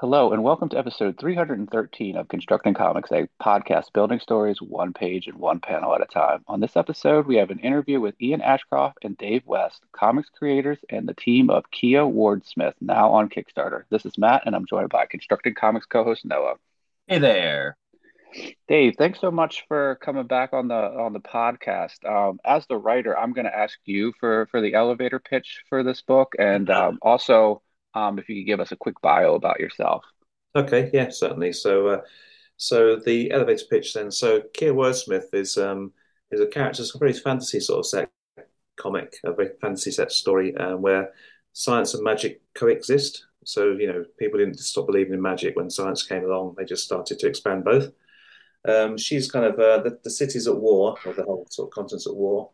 Hello, and welcome to episode 313 of Constructing Comics, a podcast building stories one page and one panel at a time. On this episode, we have an interview with Ian Ashcroft and Dave West, comics creators and the team of Kia Wordsmith, now on Kickstarter. This is Matt, and I'm joined by Constructing Comics co host Noah. Hey there. Dave, thanks so much for coming back on the on the podcast. Um, as the writer, I'm going to ask you for for the elevator pitch for this book, and um, also um, if you could give us a quick bio about yourself. Okay, yeah, certainly. So, uh, so the elevator pitch then. So, Kia Wordsmith is um, is a character. It's a very fantasy sort of set comic, a very fantasy set story um, where science and magic coexist. So, you know, people didn't stop believing in magic when science came along. They just started to expand both. Um, she's kind of uh, the, the city's at war, or the whole sort of continent's at war.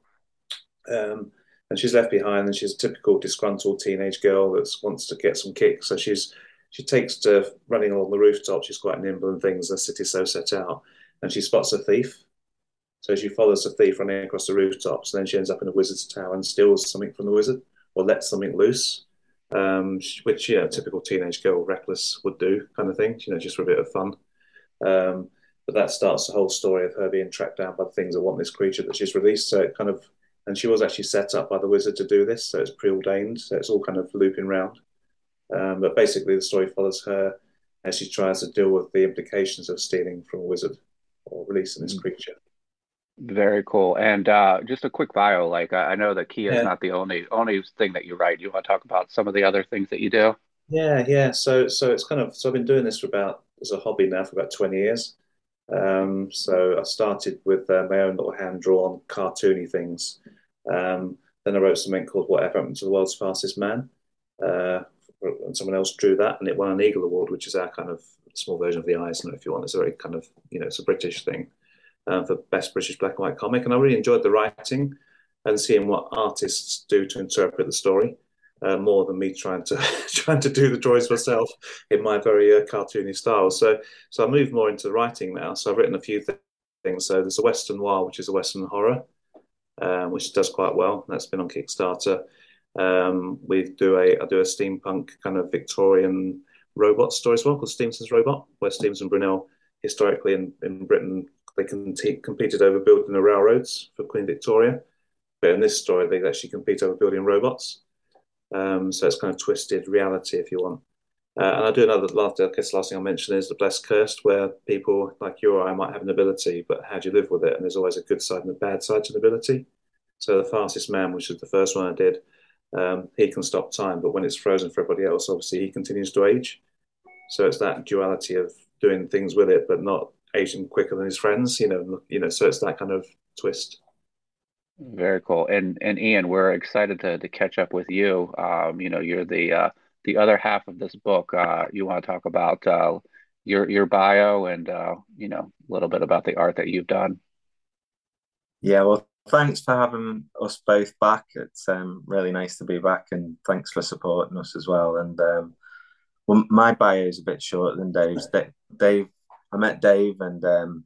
Um, and she's left behind and she's a typical disgruntled teenage girl that wants to get some kicks. So she's she takes to running along the rooftop. She's quite nimble and things. The city's so set out. And she spots a thief. So she follows the thief running across the rooftops and then she ends up in a wizard's tower and steals something from the wizard or lets something loose um, which you know typical teenage girl reckless would do kind of thing you know just for a bit of fun. Um, but that starts the whole story of her being tracked down by the things that want this creature that she's released. So it kind of and she was actually set up by the wizard to do this, so it's preordained. So it's all kind of looping round. Um, but basically, the story follows her as she tries to deal with the implications of stealing from a wizard or releasing this mm. creature. Very cool. And uh, just a quick bio. Like I know that Kia is not the only only thing that you write. You want to talk about some of the other things that you do? Yeah, yeah. So so it's kind of so I've been doing this for about as a hobby now for about twenty years. Um, so I started with uh, my own little hand drawn cartoony things. Um, then I wrote something called Whatever Happened to the World's Fastest Man. Uh, and someone else drew that and it won an Eagle Award, which is our kind of small version of the Eisner, if you want. It's a very kind of, you know, it's a British thing uh, for best British black and white comic. And I really enjoyed the writing and seeing what artists do to interpret the story. Uh, more than me trying to trying to do the drawings myself in my very uh, cartoony style. So so I moved more into writing now. So I've written a few th- things. So there's a Western Noir, which is a Western horror, um, which does quite well. That's been on Kickstarter. Um, we do a I do a steampunk kind of Victorian robot story as well called Stephenson's Robot, where Stephenson Brunel historically in, in Britain they competed over building the railroads for Queen Victoria. But in this story, they actually compete over building robots. Um, so it's kind of twisted reality, if you want. Uh, and I do another last, I guess the last thing I'll mention is the blessed cursed, where people like you or I might have an ability, but how do you live with it? And there's always a good side and a bad side to an ability. So the fastest man, which is the first one I did, um, he can stop time, but when it's frozen for everybody else, obviously he continues to age. So it's that duality of doing things with it, but not aging quicker than his friends. You know, you know. So it's that kind of twist. Very cool. And and Ian, we're excited to to catch up with you. Um, you know, you're the uh, the other half of this book. Uh, you want to talk about uh, your your bio and uh, you know a little bit about the art that you've done. Yeah, well, thanks for having us both back. It's um, really nice to be back, and thanks for supporting us as well. And um, well, my bio is a bit shorter than Dave's. Dave, I met Dave, and um,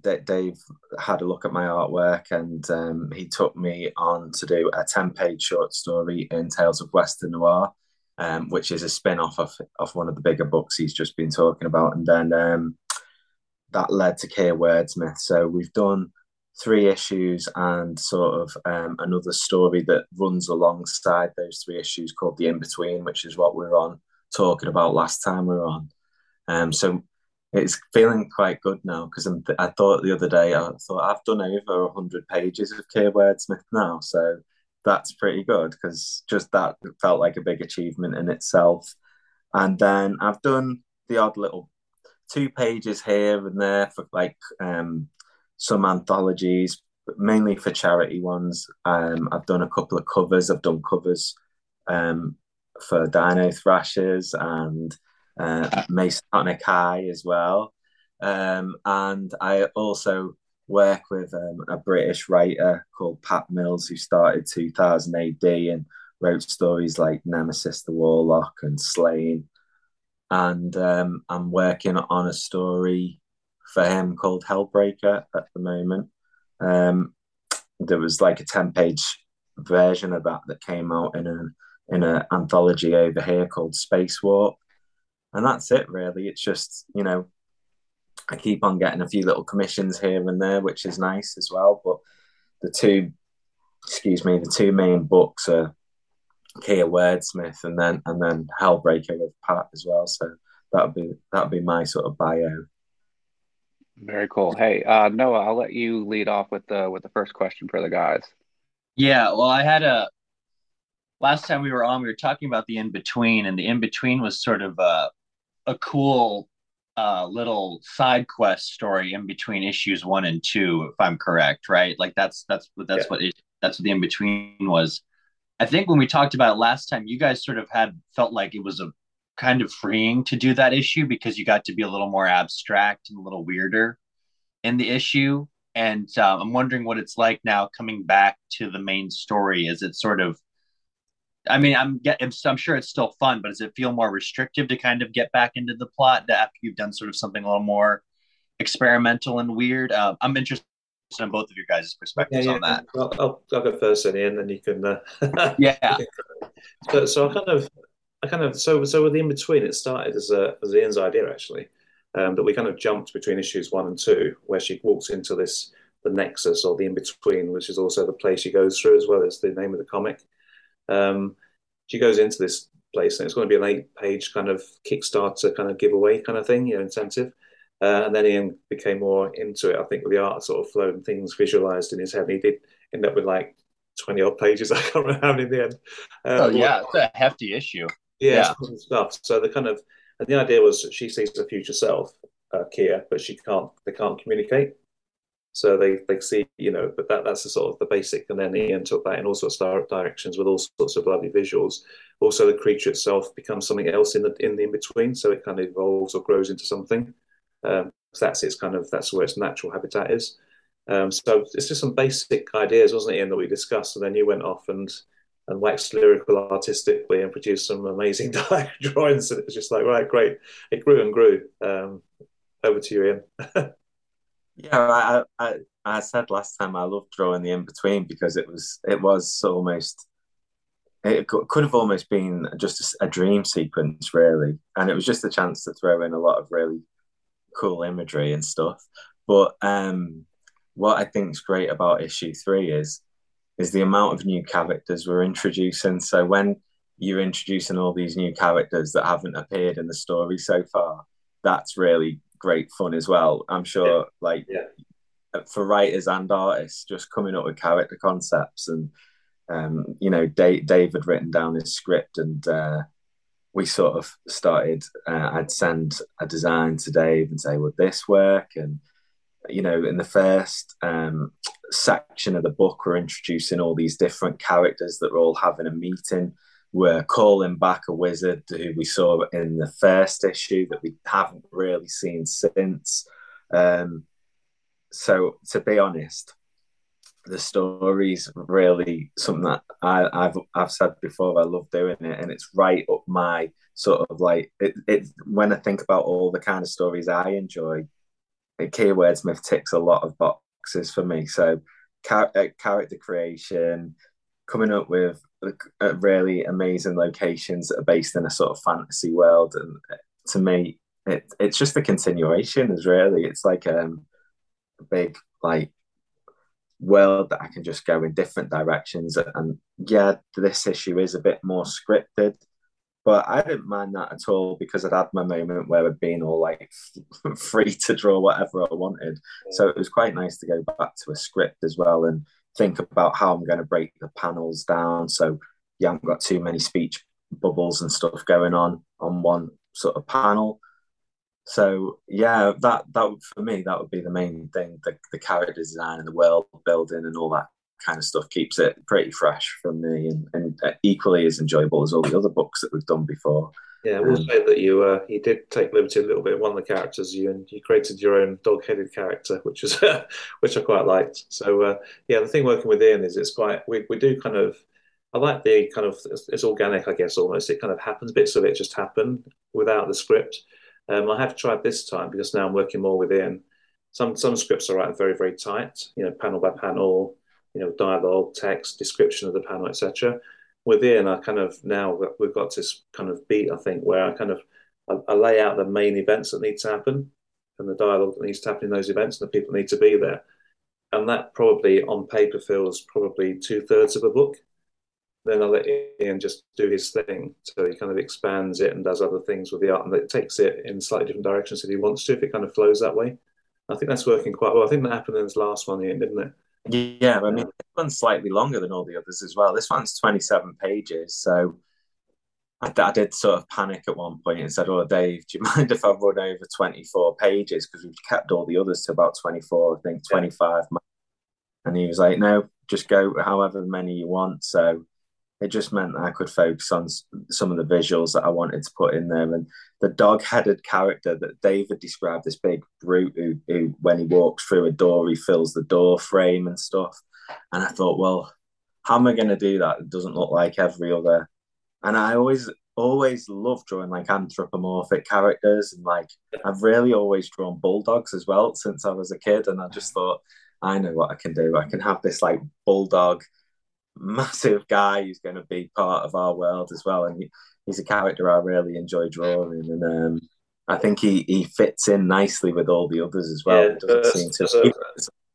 Dave had a look at my artwork and um, he took me on to do a 10 page short story in Tales of Western Noir, um, which is a spin off of, of one of the bigger books he's just been talking about. And then um, that led to Kia Wordsmith. So we've done three issues and sort of um, another story that runs alongside those three issues called The In Between, which is what we are on talking about last time we were on. Um, so it's feeling quite good now because I thought the other day I thought I've done over hundred pages of Kia Wordsmith now, so that's pretty good because just that felt like a big achievement in itself. And then I've done the odd little two pages here and there for like um, some anthologies, but mainly for charity ones. Um, I've done a couple of covers. I've done covers um, for Dino Thrashers and uh, Masonic High as well. Um, and I also work with um, a British writer called Pat Mills who started 2000 AD and wrote stories like Nemesis the Warlock and Sláine. And um, I'm working on a story for him called Hellbreaker at the moment. Um, there was like a 10 page version of that that came out in an in an anthology over here called Space Warp and that's it really. It's just you know, I keep on getting a few little commissions here and there, which is nice as well. But the two, excuse me, the two main books are Kia Wordsmith and then and then Hellbreaker with Pat as well. So that would be that would be my sort of bio. Very cool. Hey, uh, Noah, I'll let you lead off with the with the first question for the guys. Yeah, well, I had a last time we were on, we were talking about the in between, and the in between was sort of a a cool uh, little side quest story in between issues one and two, if I'm correct, right? Like that's that's what that's yeah. what it, that's what the in between was. I think when we talked about it last time, you guys sort of had felt like it was a kind of freeing to do that issue because you got to be a little more abstract and a little weirder in the issue. And um, I'm wondering what it's like now coming back to the main story. Is it sort of I mean, I'm get, I'm sure it's still fun, but does it feel more restrictive to kind of get back into the plot after you've done sort of something a little more experimental and weird? Uh, I'm interested in both of your guys' perspectives yeah, yeah. on that. I'll, I'll, I'll, go first, and Ian, then you can. Uh, yeah. so, so I kind of, I kind of, so so with the in between, it started as a as Ian's idea actually, um, that we kind of jumped between issues one and two, where she walks into this the nexus or the in between, which is also the place she goes through as well as the name of the comic. Um, she goes into this place and it's going to be an eight page kind of Kickstarter kind of giveaway kind of thing, you know, incentive. Uh, and then Ian became more into it, I think, with the art sort of flowed and things visualized in his head. And he did end up with like 20 odd pages. I can't remember how many in the end. Uh, oh, yeah, it's a hefty issue. Yeah, yeah. stuff. So the kind of, and the idea was she sees the future self, uh, Kia, but she can't, they can't communicate. So they, they see, you know, but that that's the sort of the basic. And then Ian took that in all sorts of directions with all sorts of lovely visuals. Also, the creature itself becomes something else in the in the in between, so it kind of evolves or grows into something. Um, so that's its kind of that's where its natural habitat is. Um, so it's just some basic ideas, wasn't it, Ian, that we discussed, and then you went off and and waxed lyrical artistically and produced some amazing drawings. And it was just like, right, great. It grew and grew. Um, over to you, Ian. Yeah, I, I I said last time I loved drawing the in between because it was it was almost it could have almost been just a, a, dream sequence really, and it was just a chance to throw in a lot of really cool imagery and stuff. But um, what I think is great about issue three is is the amount of new characters we're introducing. So when you're introducing all these new characters that haven't appeared in the story so far, that's really great fun as well. I'm sure, yeah. like yeah. for writers and artists, just coming up with character concepts and um, you know, Dave, Dave had written down his script and uh, we sort of started. Uh, I'd send a design to Dave and say, "Would this work?" And you know, in the first um, section of the book, we're introducing all these different characters that are all having a meeting we're calling back a wizard who we saw in the first issue that we haven't really seen since. Um, so, to be honest, the story's really something that I, have I've said before. I love doing it, and it's right up my sort of like it. it when I think about all the kind of stories I enjoy, Kia Wordsmith ticks a lot of boxes for me. So, char- uh, character creation, coming up with really amazing locations that are based in a sort of fantasy world. And to me, it, it's just a continuation. Is really it's like um, a big like world that I can just go in different directions. And yeah, this issue is a bit more scripted, but I didn't mind that at all because I'd had my moment where I'd been all like free to draw whatever I wanted. So it was quite nice to go back to a script as well and think about how I'm going to break the panels down. So you haven't got too many speech bubbles and stuff going on on one sort of panel. So yeah, that that for me that would be the main thing. The the character design and the world building and all that kind of stuff keeps it pretty fresh for me and, and uh, equally as enjoyable as all the other books that we've done before. Yeah, we'll um, say that you uh, you did take liberty a little bit. One of the characters you and you created your own dog-headed character, which was which I quite liked. So uh, yeah, the thing working with Ian is it's quite we, we do kind of I like the kind of it's, it's, organic, I guess almost. It kind of happens. Bits of it just happen without the script. Um, I have tried this time because now I'm working more with Ian. Some some scripts are right very very tight, you know, panel by panel, you know, dialogue, text, description of the panel, etc within, I kind of now we've got this kind of beat, I think, where I kind of I, I lay out the main events that need to happen and the dialogue that needs to happen in those events and the people need to be there. And that probably on paper feels probably two thirds of a book. Then I let Ian just do his thing. So he kind of expands it and does other things with the art and it takes it in slightly different directions if he wants to, if it kind of flows that way. I think that's working quite well. I think that happened in his last one, Ian, didn't it? Yeah, I mean, this one's slightly longer than all the others as well. This one's 27 pages. So I, I, did sort of panic at one point and said, "Oh, Dave, do you mind if I run over twenty four pages because we've kept all the others to about twenty four, I think twenty five. Yeah. And he was like, "No, just go however many you want." So it just meant I could focus on some of the visuals that I wanted to put in there. And the dog-headed character that David described, this big brute who, who, when he walks through a door, he fills the door frame and stuff. And I thought, well, how am I going to do that? It doesn't look like every other and I always always love drawing like anthropomorphic characters and like I've really always drawn bulldogs as well since I was a kid and I just thought I know what I can do. I can have this like bulldog massive guy who's going to be part of our world as well and he, he's a character I really enjoy drawing and um, I think he, he fits in nicely with all the others as well. Yeah, doesn't seem to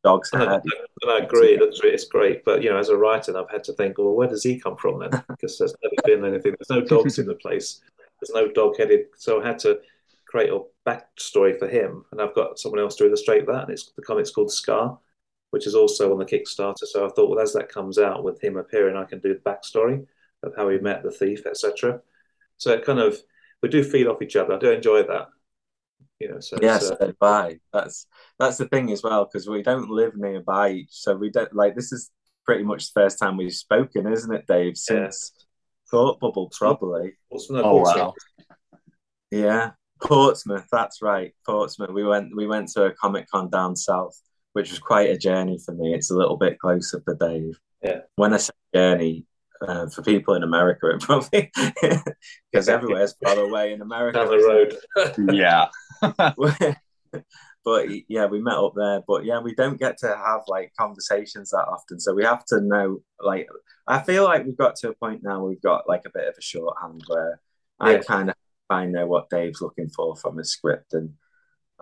dog's head. And I agree, that's it's great. But you know, as a writer, I've had to think, well, where does he come from then? Because there's never been anything. There's no dogs in the place. There's no dog-headed. So I had to create a backstory for him, and I've got someone else to illustrate that. And it's the comic's called Scar, which is also on the Kickstarter. So I thought, well, as that comes out with him appearing, I can do the backstory of how he met the thief, etc. So it kind of we do feed off each other. I do enjoy that. You know, so yes, uh, by that's that's the thing as well because we don't live nearby each, so we don't like this is pretty much the first time we've spoken, isn't it, Dave? Since yeah. Thought Bubble, probably. Oh wow! Yeah, Portsmouth. That's right, Portsmouth. We went we went to a Comic Con down south, which was quite a journey for me. It's a little bit closer for Dave. Yeah. When I say journey, uh, for people in America, it probably because everywhere's far away in America. Down the road. yeah. but yeah, we met up there. But yeah, we don't get to have like conversations that often, so we have to know. Like, I feel like we've got to a point now. We've got like a bit of a shorthand where yeah. I kind of I know what Dave's looking for from a script and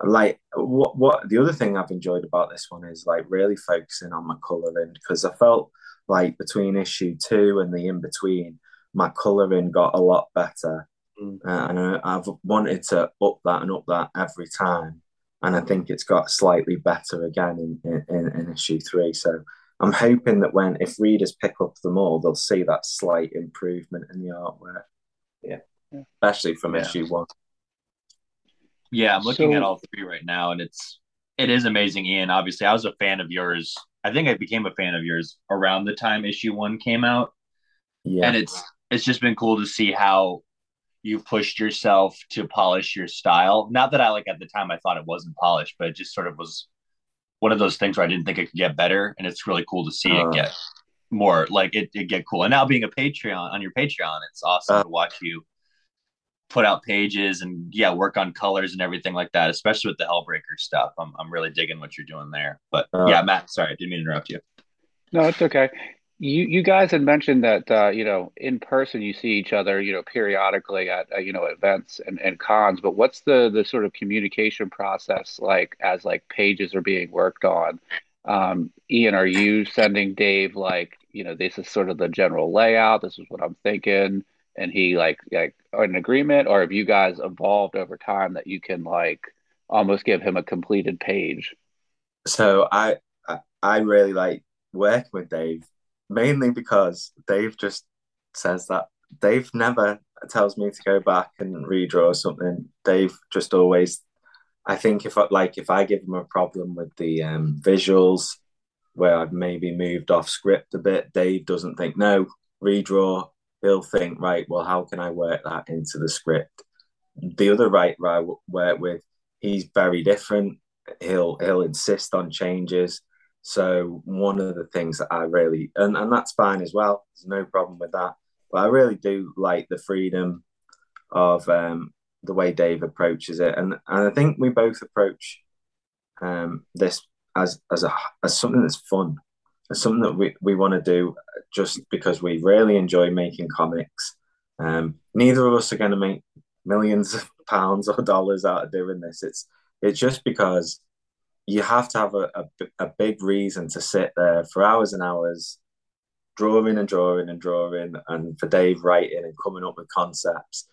like what what the other thing I've enjoyed about this one is like really focusing on my coloring because I felt like between issue two and the in between, my coloring got a lot better. Mm. Uh, and I, I've wanted to up that and up that every time. And I think it's got slightly better again in, in, in issue three. So I'm hoping that when, if readers pick up them all, they'll see that slight improvement in the artwork. Yeah. Especially from yeah. issue one. Yeah, I'm looking so, at all three right now, and it's it is amazing, Ian. Obviously, I was a fan of yours I think I became a fan of yours around the time issue one came out. Yeah. And it's it's just been cool to see how you've pushed yourself to polish your style. Not that I like at the time I thought it wasn't polished, but it just sort of was one of those things where I didn't think it could get better. And it's really cool to see uh, it get more like it, it get cool. And now being a Patreon on your Patreon, it's awesome uh, to watch you put out pages and yeah, work on colors and everything like that, especially with the Hellbreaker stuff. I'm I'm really digging what you're doing there. But uh, yeah, Matt, sorry, I didn't mean to interrupt you. No, it's okay. You you guys had mentioned that uh, you know in person you see each other you know periodically at uh, you know events and, and cons, but what's the the sort of communication process like as like pages are being worked on? Um, Ian, are you sending Dave like you know this is sort of the general layout? This is what I'm thinking and he like like an agreement or have you guys evolved over time that you can like almost give him a completed page? So i i really like working with dave mainly because dave just says that dave never tells me to go back and redraw something. Dave just always i think if I, like if i give him a problem with the um, visuals where i've maybe moved off script a bit dave doesn't think no redraw he'll think, right, well, how can I work that into the script? The other writer I work with, he's very different. He'll he'll insist on changes. So one of the things that I really and, and that's fine as well. There's no problem with that. But I really do like the freedom of um, the way Dave approaches it, and and I think we both approach um, this as as a as something that's fun. It's something that we, we want to do just because we really enjoy making comics. Um, neither of us are going to make millions of pounds or dollars out of doing this. It's it's just because you have to have a, a, a big reason to sit there for hours and hours drawing and drawing and drawing and for Dave writing and coming up with concepts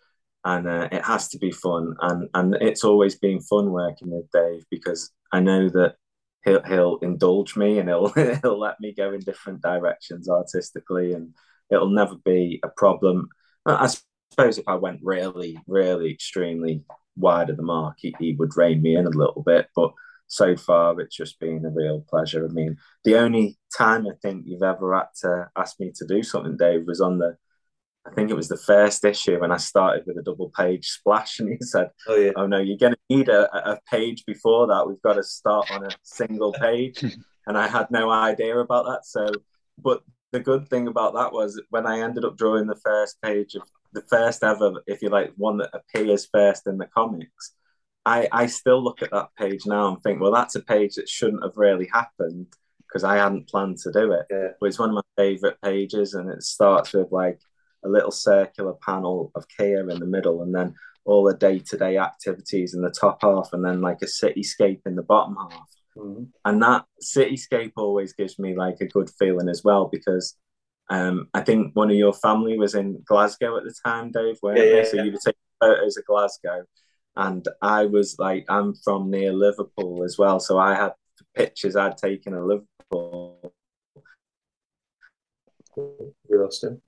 and uh, it has to be fun and and it's always been fun working with Dave because I know that he'll he'll indulge me and he'll he'll let me go in different directions artistically and it'll never be a problem. I suppose if I went really really extremely wide of the mark he, he would rein me in a little bit. But so far it's just been a real pleasure. I mean the only time I think you've ever had to ask me to do something Dave was on the I think it was the first issue when I started with a double page splash, and he said, "Oh yeah, oh no, you're going to need a, a page before that. We've got to start on a single page." and I had no idea about that. So, but the good thing about that was when I ended up drawing the first page of the first ever, if you like, one that appears first in the comics. I, I still look at that page now and think, well, that's a page that shouldn't have really happened because I hadn't planned to do it. Yeah. But it's one of my favorite pages, and it starts with like a little circular panel of Kia in the middle, and then all the day to day activities in the top half, and then like a cityscape in the bottom half. Mm-hmm. And that cityscape always gives me like a good feeling as well because um, I think one of your family was in Glasgow at the time, Dave, weren't yeah, yeah, So yeah. you were taking photos of Glasgow. And I was like, I'm from near Liverpool as well. So I had pictures I'd taken of Liverpool. You lost him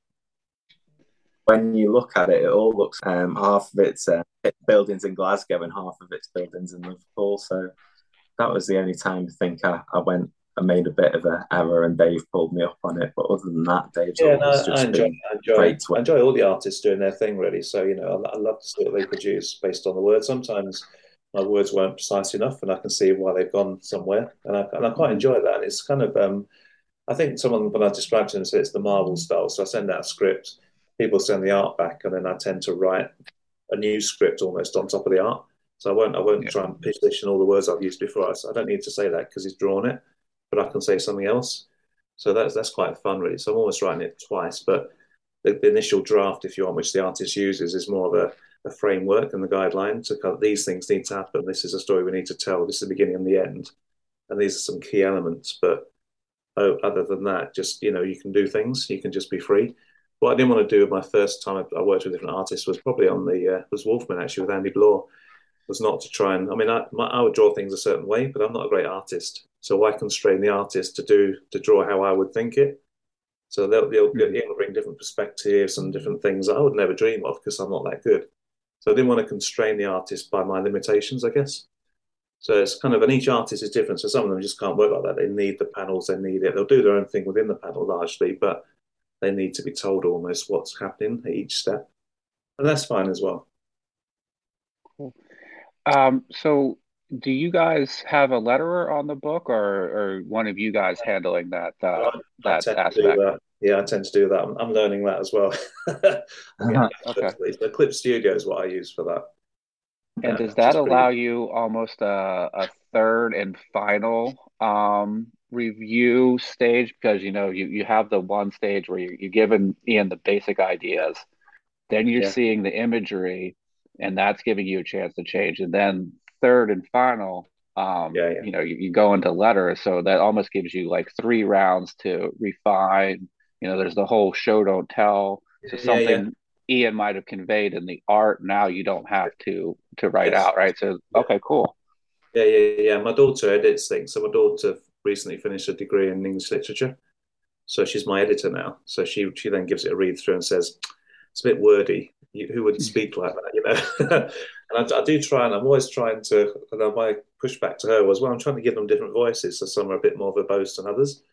when you look at it, it all looks um, half of it's uh, buildings in Glasgow and half of it's buildings in Liverpool. So that was the only time I think I, I went I made a bit of an error and Dave pulled me up on it. But other than that, Dave's yeah, no, just I enjoy, I enjoy, I enjoy all the artists doing their thing really. So you know, I, I, love to see what they produce based on the words. Sometimes my words weren't precise enough, and I can see why they've gone somewhere, and I, and I quite enjoy that. It's kind of um, I think someone when I described to them said it's the Marvel style. So I send out a script people send the art back, and then I tend to write a new script almost on top of the art. So I won't I won't yeah. try and position all the words I've used before. I don't need to say that because he's drawn it, but I can say something else. So that's that's quite fun, really. So I'm almost writing it twice, but the, the initial draft, if you want, which the artist uses, is more of a, a framework and the guideline. to kind of, these things need to happen. This is a story we need to tell. This is the beginning and the end, and these are some key elements. But oh, other than that, just you know, you can do things. You can just be free what I didn't want to do with my first time I worked with different artists was probably on the uh, was Wolfman actually with Andy Bloor. Was not to try and I mean I, my, I would draw things a certain way but I'm not a great artist. So why constrain the artist to do to draw how I would think it? So they'll, they'll, they'll bring different perspectives and different things I would never dream of because I'm not that good. So I didn't want to constrain the artist by my limitations I guess. So it's kind of and each artist is different so some of them just can't work like that. They need the panels they need it. They'll do their own thing within the panel largely but they need to be told almost what's happening at each step, and that's fine as well. Cool. Um, so, do you guys have a letterer on the book, or, or one of you guys handling that uh, that aspect? That. Yeah, I tend to do that. I'm, I'm learning that as well. uh-huh. okay. The Clip Studio is what I use for that. And does that allow pretty... you almost a, a third and final um, review stage because you know you, you have the one stage where you're, you're giving Ian the basic ideas, then you're yeah. seeing the imagery, and that's giving you a chance to change. And then third and final, um, yeah, yeah. you know, you, you go into letters so that almost gives you like three rounds to refine. You know, there's the whole show don't tell. So something Ian might have conveyed in the art, now you don't have to to write yes. out, right? So okay, cool. Yeah, yeah, yeah. My daughter edits things. So my daughter recently finished a degree in English literature. So she's my editor now. So she she then gives it a read through and says, it's a bit wordy. You, who would speak like that, you know? and I, I, do try, and I'm always trying to. And my pushback to her was, well, I'm trying to give them different voices. So some are a bit more verbose than others.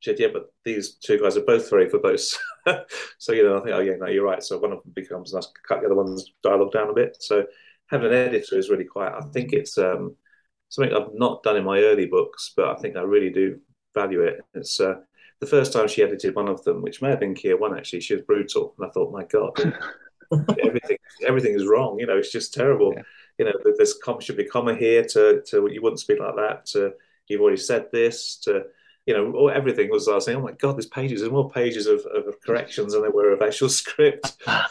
She said, yeah, but these two guys are both very verbose. so you know, I think, oh yeah, no, you're right. So one of them becomes nice, cut the other one's dialogue down a bit. So having an editor is really quite. I think it's um, something I've not done in my early books, but I think I really do value it. It's uh, the first time she edited one of them, which may have been Kia One actually. She was brutal, and I thought, my God, everything everything is wrong. You know, it's just terrible. Yeah. You know, there's comma should be comma here to to you wouldn't speak like that. To you've already said this. To you know, everything was. I was saying, oh my God, there's pages. There's more pages of, of corrections than there were of actual script. uh,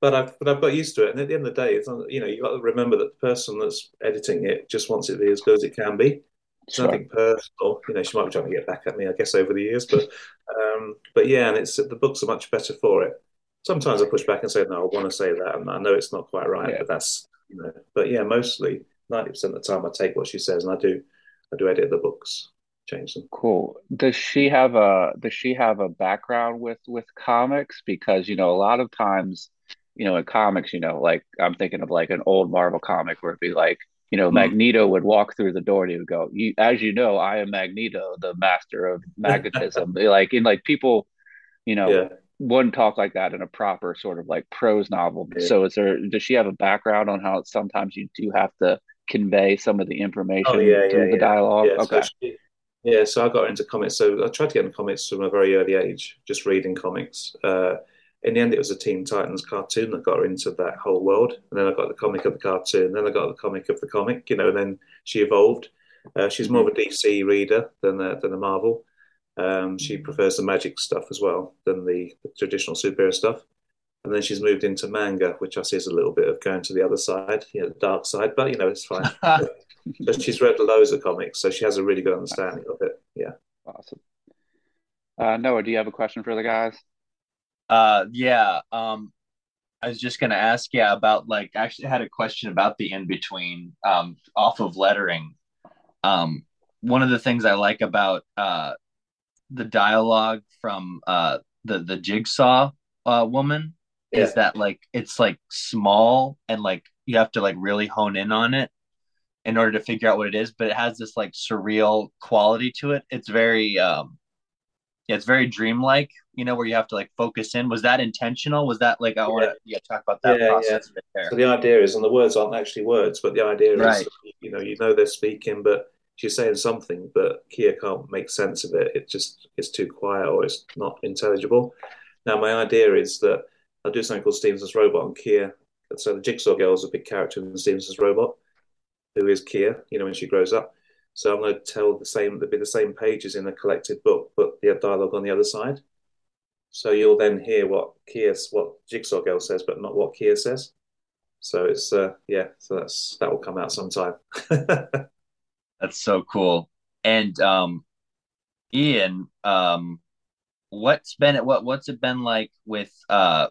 but I've but I've got used to it. And at the end of the day, it's you know you got to remember that the person that's editing it just wants it to be as good as it can be. It's sure. nothing personal. You know, she might be trying to get back at me, I guess, over the years. But um, but yeah, and it's the books are much better for it. Sometimes I push back and say, no, I want to say that, and I know it's not quite right, yeah. but that's you know. But yeah, mostly ninety percent of the time, I take what she says, and I do I do edit the books, change them. Cool. Does she have a Does she have a background with with comics? Because you know, a lot of times, you know, in comics, you know, like I'm thinking of like an old Marvel comic where it'd be like you know, mm. Magneto would walk through the door and he would go, you, as you know, I am Magneto, the master of magnetism. like in like people, you know, yeah. wouldn't talk like that in a proper sort of like prose novel. Yeah. So is there does she have a background on how sometimes you do have to convey some of the information oh, yeah, through the dialogue? okay. So she, yeah, so I got into comics. So I tried to get into comics from a very early age, just reading comics. Uh, in the end, it was a Teen Titans cartoon that got her into that whole world. And then I got the comic of the cartoon. Then I got the comic of the comic. You know, and then she evolved. Uh, she's more of a DC reader than a, than a Marvel. Um, she prefers the magic stuff as well than the, the, traditional superhero stuff. And then she's moved into manga, which I see as a little bit of going to the other side, you know, the dark side. But you know, it's fine. but she's read loads of comics, so she has a really good understanding of it. Yeah. Awesome. Uh, Noah, do you have a question for the guys? Uh, yeah. Um, I was just gonna ask, yeah, about like actually had a question about the in between um, off of lettering. Um, one of the things I like about uh, the dialogue from uh, the the jigsaw uh, woman yeah. is that like it's like small and like you have to like really hone in on it in order to figure out what it is, but it has this like surreal quality to it. It's very um, yeah, it's very dreamlike, you know, where you have to like focus in. Was that intentional? Was that like I yeah. want to yeah, talk about that yeah, process yeah. So the idea is, and the words aren't actually words, but the idea right. is, you know, you know they're speaking, but she's saying something, but Kia can't make sense of it. It just it's too quiet or it's not intelligible. Now my idea is that I'll do something called Stephenson's Robot and Kia. So the Jigsaw Girl is a big character in Stephenson's Robot, who is Kia, you know, when she grows up. So I'm going to tell the same, there'll be the same pages in a collected book, but the dialogue on the other side. So you'll then hear what Kia, what Jigsaw Girl says, but not what Kia says. So it's uh, yeah, so that's that will come out sometime. that's so cool. And um, Ian, um, what's been what what's it been like with uh,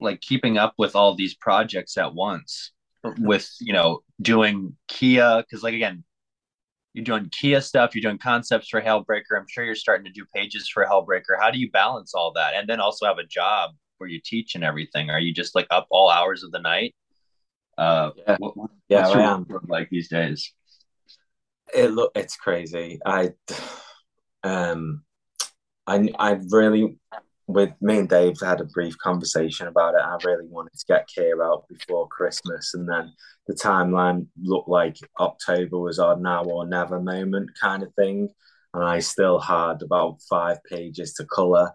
like keeping up with all these projects at once? With you know doing Kia because like again you're doing Kia stuff, you're doing concepts for Hellbreaker. I'm sure you're starting to do pages for Hellbreaker. How do you balance all that? And then also have a job where you teach and everything. Are you just like up all hours of the night? Uh, yeah, what, yeah, I am. Like these days, it look it's crazy. I, um, I I really with me and Dave had a brief conversation about it. I really wanted to get Kia out before Christmas, and then the timeline looked like October was our now or never moment kind of thing. And I still had about five pages to colour,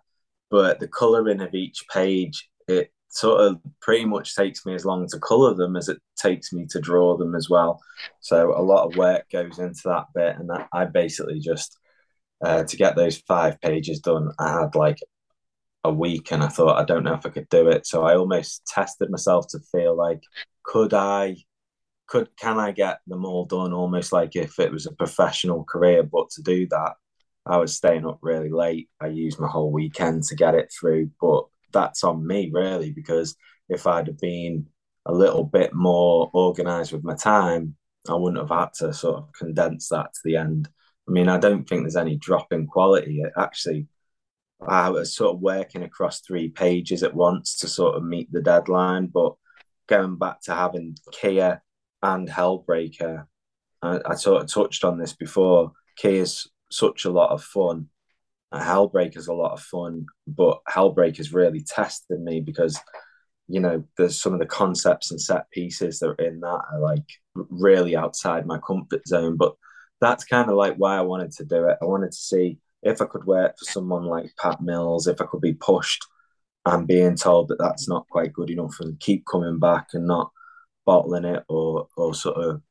but the colouring of each page, it sort of pretty much takes me as long to colour them as it takes me to draw them as well. So a lot of work goes into that bit, and I basically just uh, to get those five pages done, I had like a week and I thought I don't know if I could do it. So I almost tested myself to feel like could I could can I get them all done almost like if it was a professional career, but to do that I was staying up really late. I used my whole weekend to get it through, but that's on me really because if I'd have been a little bit more organized with my time, I wouldn't have had to sort of condense that to the end. I mean, I don't think there's any drop in quality. It actually I was sort of working across three pages at once to sort of meet the deadline. But going back to having Kia and Hellbreaker, I, I sort of touched on this before. Kia's such a lot of fun. Hellbreaker's a lot of fun, but Hellbreaker's really tested me because you know there's some of the concepts and set pieces that are in that are like really outside my comfort zone. But that's kind of like why I wanted to do it. I wanted to see if I could work for someone like Pat Mills, if I could be pushed and being told that that's not quite good enough and keep coming back and not bottling it or or sort of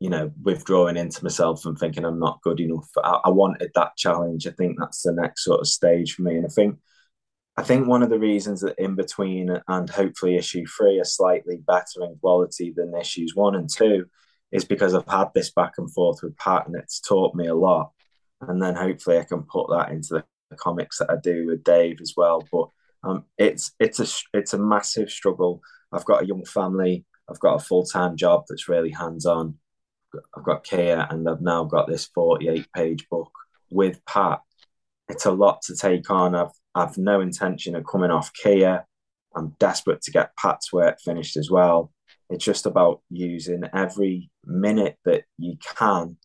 you know withdrawing into myself and thinking I'm not good enough. I, I wanted that challenge. I think that's the next sort of stage for me, and I think I think one of the reasons that in between and hopefully issue three are slightly better in quality than issues one and two is because I've had this back and forth with Pat and it's taught me a lot. And then hopefully I can put that into the, comics that I do with Dave as well. But um, it's it's a it's a massive struggle. I've got a young family. I've got a full time job that's really hands on. I've got Kia, and I've now got this forty eight page book with Pat. It's a lot to take on. I've I've no intention of coming off Kia. I'm desperate to get Pat's work finished as well. It's just about using every minute that you can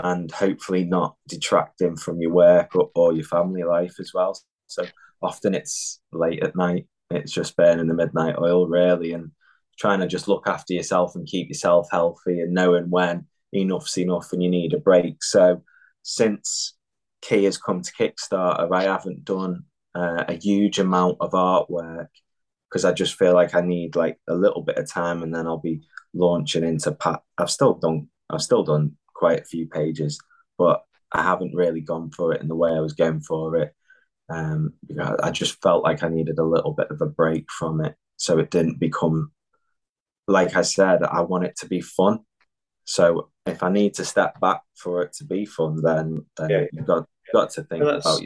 and hopefully not detracting from your work or, or your family life as well. So often it's late at night, it's just burning the midnight oil, really, and trying to just look after yourself and keep yourself healthy and knowing when enough's enough and you need a break. So since Kia has come to Kickstarter, I haven't done uh, a huge amount of artwork because I just feel like I need like a little bit of time and then I'll be launching into Pat. I've still done I've still done quite a few pages, but I haven't really gone for it in the way I was going for it. Um, I just felt like I needed a little bit of a break from it, so it didn't become like I said. I want it to be fun. So if I need to step back for it to be fun, then, then yeah. you've got got to think about yourself.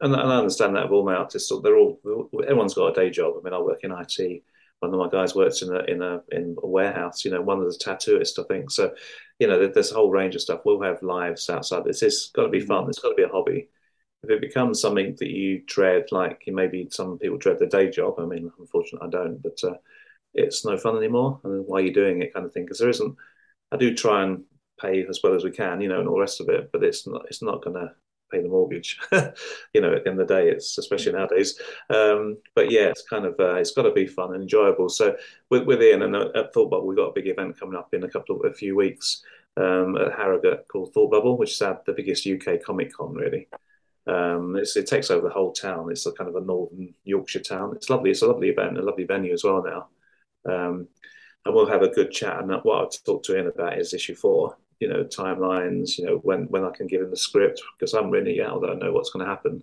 And, and I understand that of all my artists, they're all everyone's got a day job. I mean, I work in IT. One of my guys works in a in a in a warehouse. You know, one of the tattooists, I think. So, you know, there's a whole range of stuff. We'll have lives outside. This has got to be fun. It's got to be a hobby. If it becomes something that you dread, like maybe some people dread their day job. I mean, unfortunately, I don't. But uh, it's no fun anymore. And why are you doing it, kind of thing? Because there isn't. I do try and pay as well as we can, you know, and all the rest of it. But it's not. It's not going to pay the mortgage. you know, at the end of the day, it's especially nowadays. Um, but yeah, it's kind of uh, it's got to be fun and enjoyable. So with, with Ian and at Thought Bubble, we've got a big event coming up in a couple of a few weeks um, at Harrogate called Thought Bubble, which is the biggest UK Comic Con really. Um, it takes over the whole town. It's a kind of a northern Yorkshire town. It's lovely. It's a lovely event, a lovely venue as well now. Um, and we'll have a good chat. And what I'll talk to Ian about is issue four, you know timelines you know when when i can give him the script because i'm really out i don't know what's going to happen.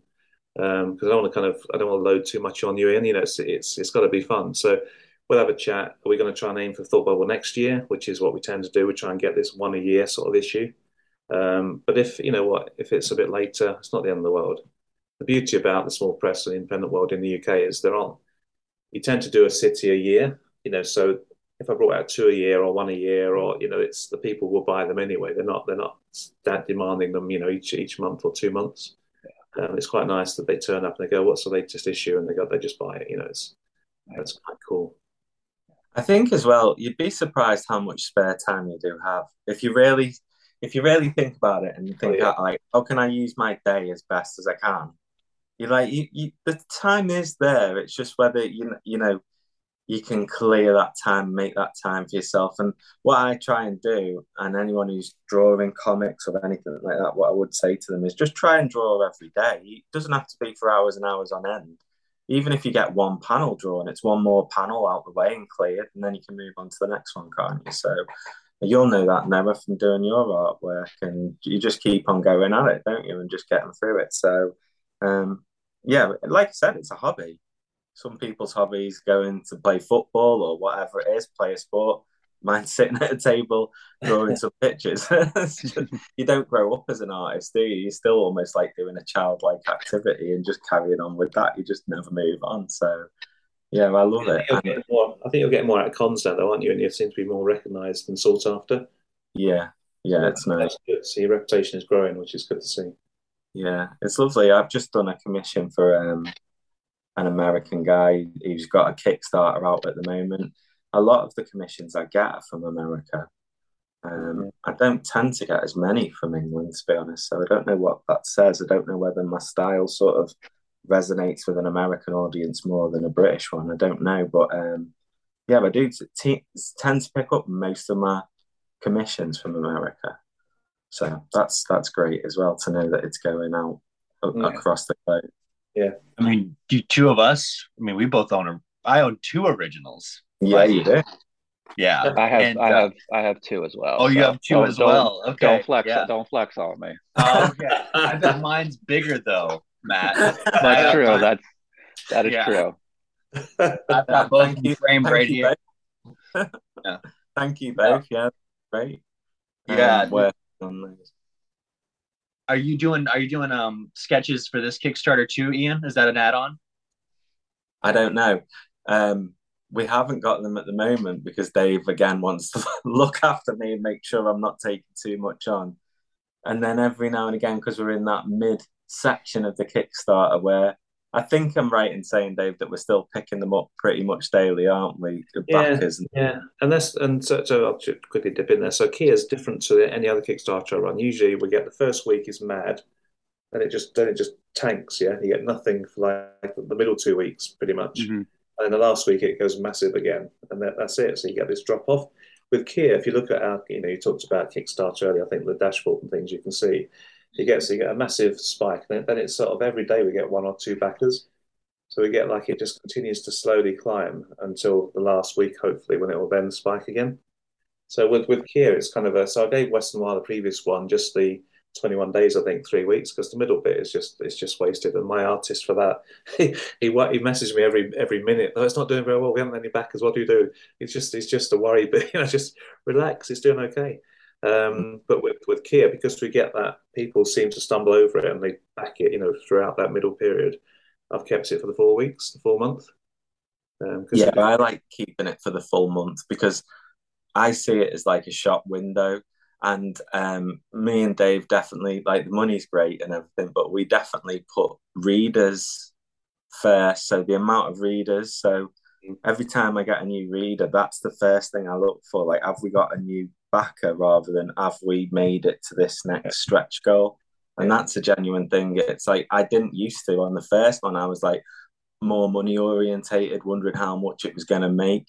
Because um, i want to kind of i don't want to load too much on you in you know it's it's, it's got to be fun. So we'll have a chat. Are we going to try and aim for thought bubble next year which is what we tend to do. We try and get this one a year sort of issue. Um, but if you know what if it's a bit later it's not the end of the world. The beauty about the small press and independent world in the uk is there aren't you tend to do a city a year you know so if I brought out two a year or one a year, or you know, it's the people will buy them anyway. They're not they're not that demanding them, you know, each each month or two months. Um, it's quite nice that they turn up and they go, "What's the latest issue?" and they go, they just buy it. You know, it's that's quite cool. I think as well, you'd be surprised how much spare time you do have if you really if you really think about it and you think, oh, yeah. like, how can I use my day as best as I can? You like you, you the time is there. It's just whether you you know you can clear that time, make that time for yourself. And what I try and do, and anyone who's drawing comics or anything like that, what I would say to them is just try and draw every day. It doesn't have to be for hours and hours on end. Even if you get one panel drawn, it's one more panel out the way and cleared, and then you can move on to the next one, can't you? So you'll know that never from doing your artwork, and you just keep on going at it, don't you, and just getting through it. So, um, yeah, like I said, it's a hobby some people's hobbies going to play football or whatever it is, play a sport. Mine's sitting at a table drawing some pictures. you don't grow up as an artist, do you? You're still almost like doing a childlike activity and just carrying on with that. You just never move on. So, yeah, I love I it. More, I think you'll get more out of cons now, though, aren't you? And you seem to be more recognised and sought after. Yeah, yeah, it's nice. So your reputation is growing, which is good to see. Yeah, it's lovely. I've just done a commission for um, an American guy who's got a Kickstarter out at the moment. A lot of the commissions I get are from America. Um, I don't tend to get as many from England, to be honest. So I don't know what that says. I don't know whether my style sort of resonates with an American audience more than a British one. I don't know, but um, yeah, I do t- tend to pick up most of my commissions from America. So that's that's great as well to know that it's going out yeah. across the globe. Yeah. I mean, do two of us? I mean, we both own. A, I own two originals. Yeah, you do. Yeah, I have. And, I uh, have. I have two as well. Oh, you have 2 as well. Okay. Don't flex. Yeah. Don't flex on me. Oh, okay. I bet mine's bigger though, Matt. That's true. That's that is Yeah. true. I've got both Thank you. framed Thank right you here. both. Yeah. Thank you both. Yeah, great. Yeah. Um, working on those. Are you doing Are you doing um sketches for this Kickstarter too, Ian? Is that an add-on? I don't know. Um, we haven't got them at the moment because Dave again wants to look after me and make sure I'm not taking too much on. And then every now and again, because we're in that mid section of the Kickstarter where I think I'm right in saying, Dave, that we're still picking them up pretty much daily, aren't we? The Yeah. And- Yeah, and that's and so, so I'll just quickly dip in there. So Kia is different to any other Kickstarter I run. Usually, we get the first week is mad, and it just then it just tanks. Yeah, you get nothing for like the middle two weeks, pretty much, Mhm. and then the last week it goes massive again, and that, that's it. So you get this drop off. With Kia, if you look at our, you know, you talked about Kickstarter earlier. I think the dashboard and things you can see, you get you get a massive spike, and then, it's sort of every day we get one or two backers. So we get like it just continues to slowly climb until the last week, hopefully, when it will then spike again. So with with Kia, it's kind of a so I gave Western Wild the previous one just the 21 days, I think, three weeks, because the middle bit is just it's just wasted. And my artist for that, he he, he messages me every every minute. Oh, it's not doing very well. We haven't any backers. What do you do? It's just it's just a worry, but you know, just relax. It's doing okay. Um, but with with Kia, because we get that people seem to stumble over it and they back it, you know, throughout that middle period. I've kept it for the four weeks, the full month. Um, Yeah, I like keeping it for the full month because I see it as like a shop window. And um, me and Dave definitely like the money's great and everything, but we definitely put readers first. So the amount of readers. So every time I get a new reader, that's the first thing I look for. Like, have we got a new backer rather than have we made it to this next stretch goal? And that's a genuine thing. It's like I didn't used to on the first one. I was like more money orientated, wondering how much it was going to make.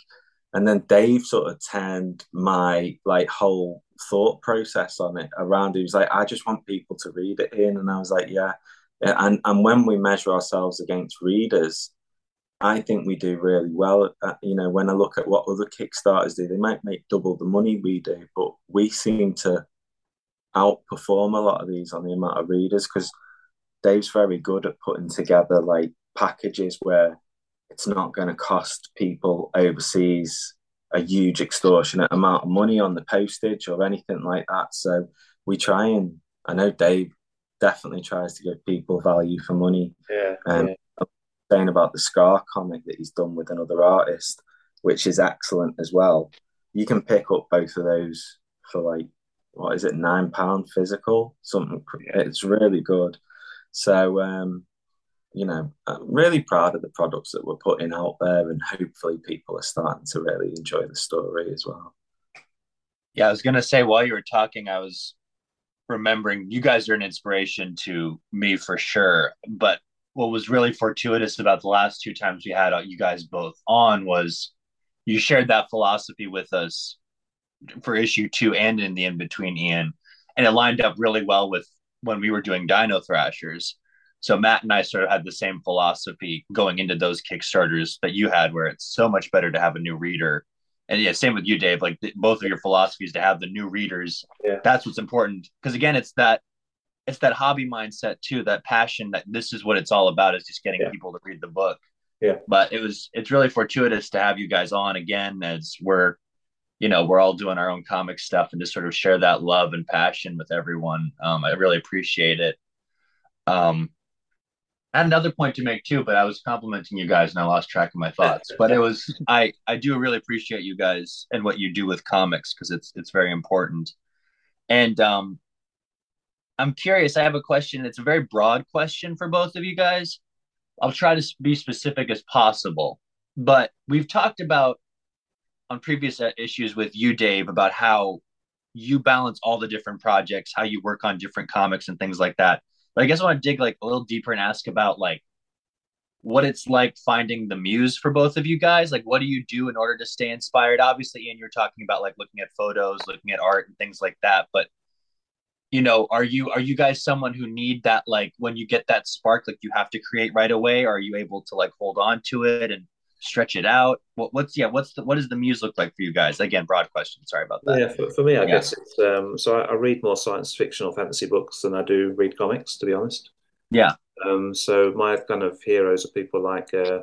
And then Dave sort of turned my like whole thought process on it around. He was like, I just want people to read it in, and I was like, yeah. Yeah, And and when we measure ourselves against readers, I think we do really well. At, you know, when I look at what other Kickstarters do, they might make double the money we do, but we seem to outperform a lot of these on the amount of readers because Dave's very good at putting together like packages where it's not going to cost people overseas a huge extortionate amount of money on the postage or anything like that. So we try and I know Dave definitely tries to give people value for money. yeah, Um, yeah. Saying about the Scar comic that he's done with another artist, which is excellent as well. You can pick up both of those for like what is it, nine pound physical? Something it's really good. So um, you know, I'm really proud of the products that we're putting out there, and hopefully people are starting to really enjoy the story as well. Yeah, I was gonna say while you were talking, I was remembering you guys are an inspiration to me for sure. But what was really fortuitous about the last two times we had uh, you guys both on was you shared that philosophy with us for issue two and in the in between, Ian, and it lined up really well with when we were doing Dino Thrashers. So Matt and I sort of had the same philosophy going into those Kickstarters that you had, where it's so much better to have a new reader and yeah, same with you, Dave. Like the, both of your philosophies to have the new readers. Yeah. That's what's important because again, it's that it's that hobby mindset too, that passion that this is what it's all about is just getting Yeah. people to read the book. Yeah. But it was it's really fortuitous to have you guys on again as we're you know we're all doing our own comic stuff and just sort of share that love and passion with everyone. Um, I really appreciate it. Um, I had another point to make too, but I was complimenting you guys and I lost track of my thoughts. But it was I I do really appreciate you guys and what you do with comics because it's it's very important. And um I'm curious, I have a question. It's a very broad question for both of you guys. I'll try to be specific as possible. But we've talked about on previous uh, issues with you Dave about how you balance all the different projects, how you work on different comics and things like that. But I guess I want to dig like a little deeper and ask about like what it's like finding the muse for both of you guys. Like, what do you do in order to stay inspired? Obviously, Ian, you're talking about like looking at photos, looking at art, and things like that. But you know, are you are you guys someone who need that like when you get that spark, like you have to create right away? Or are you able to like hold on to it and stretch it out? What, what's yeah? What's the what does the muse look like for you guys? Again, broad question. Sorry about that. Yeah, for, for me, I Yeah. guess it's um, so I, I read more science fiction or fantasy books than I do read comics, to be honest. Yeah. Um, so my kind of heroes are people like uh,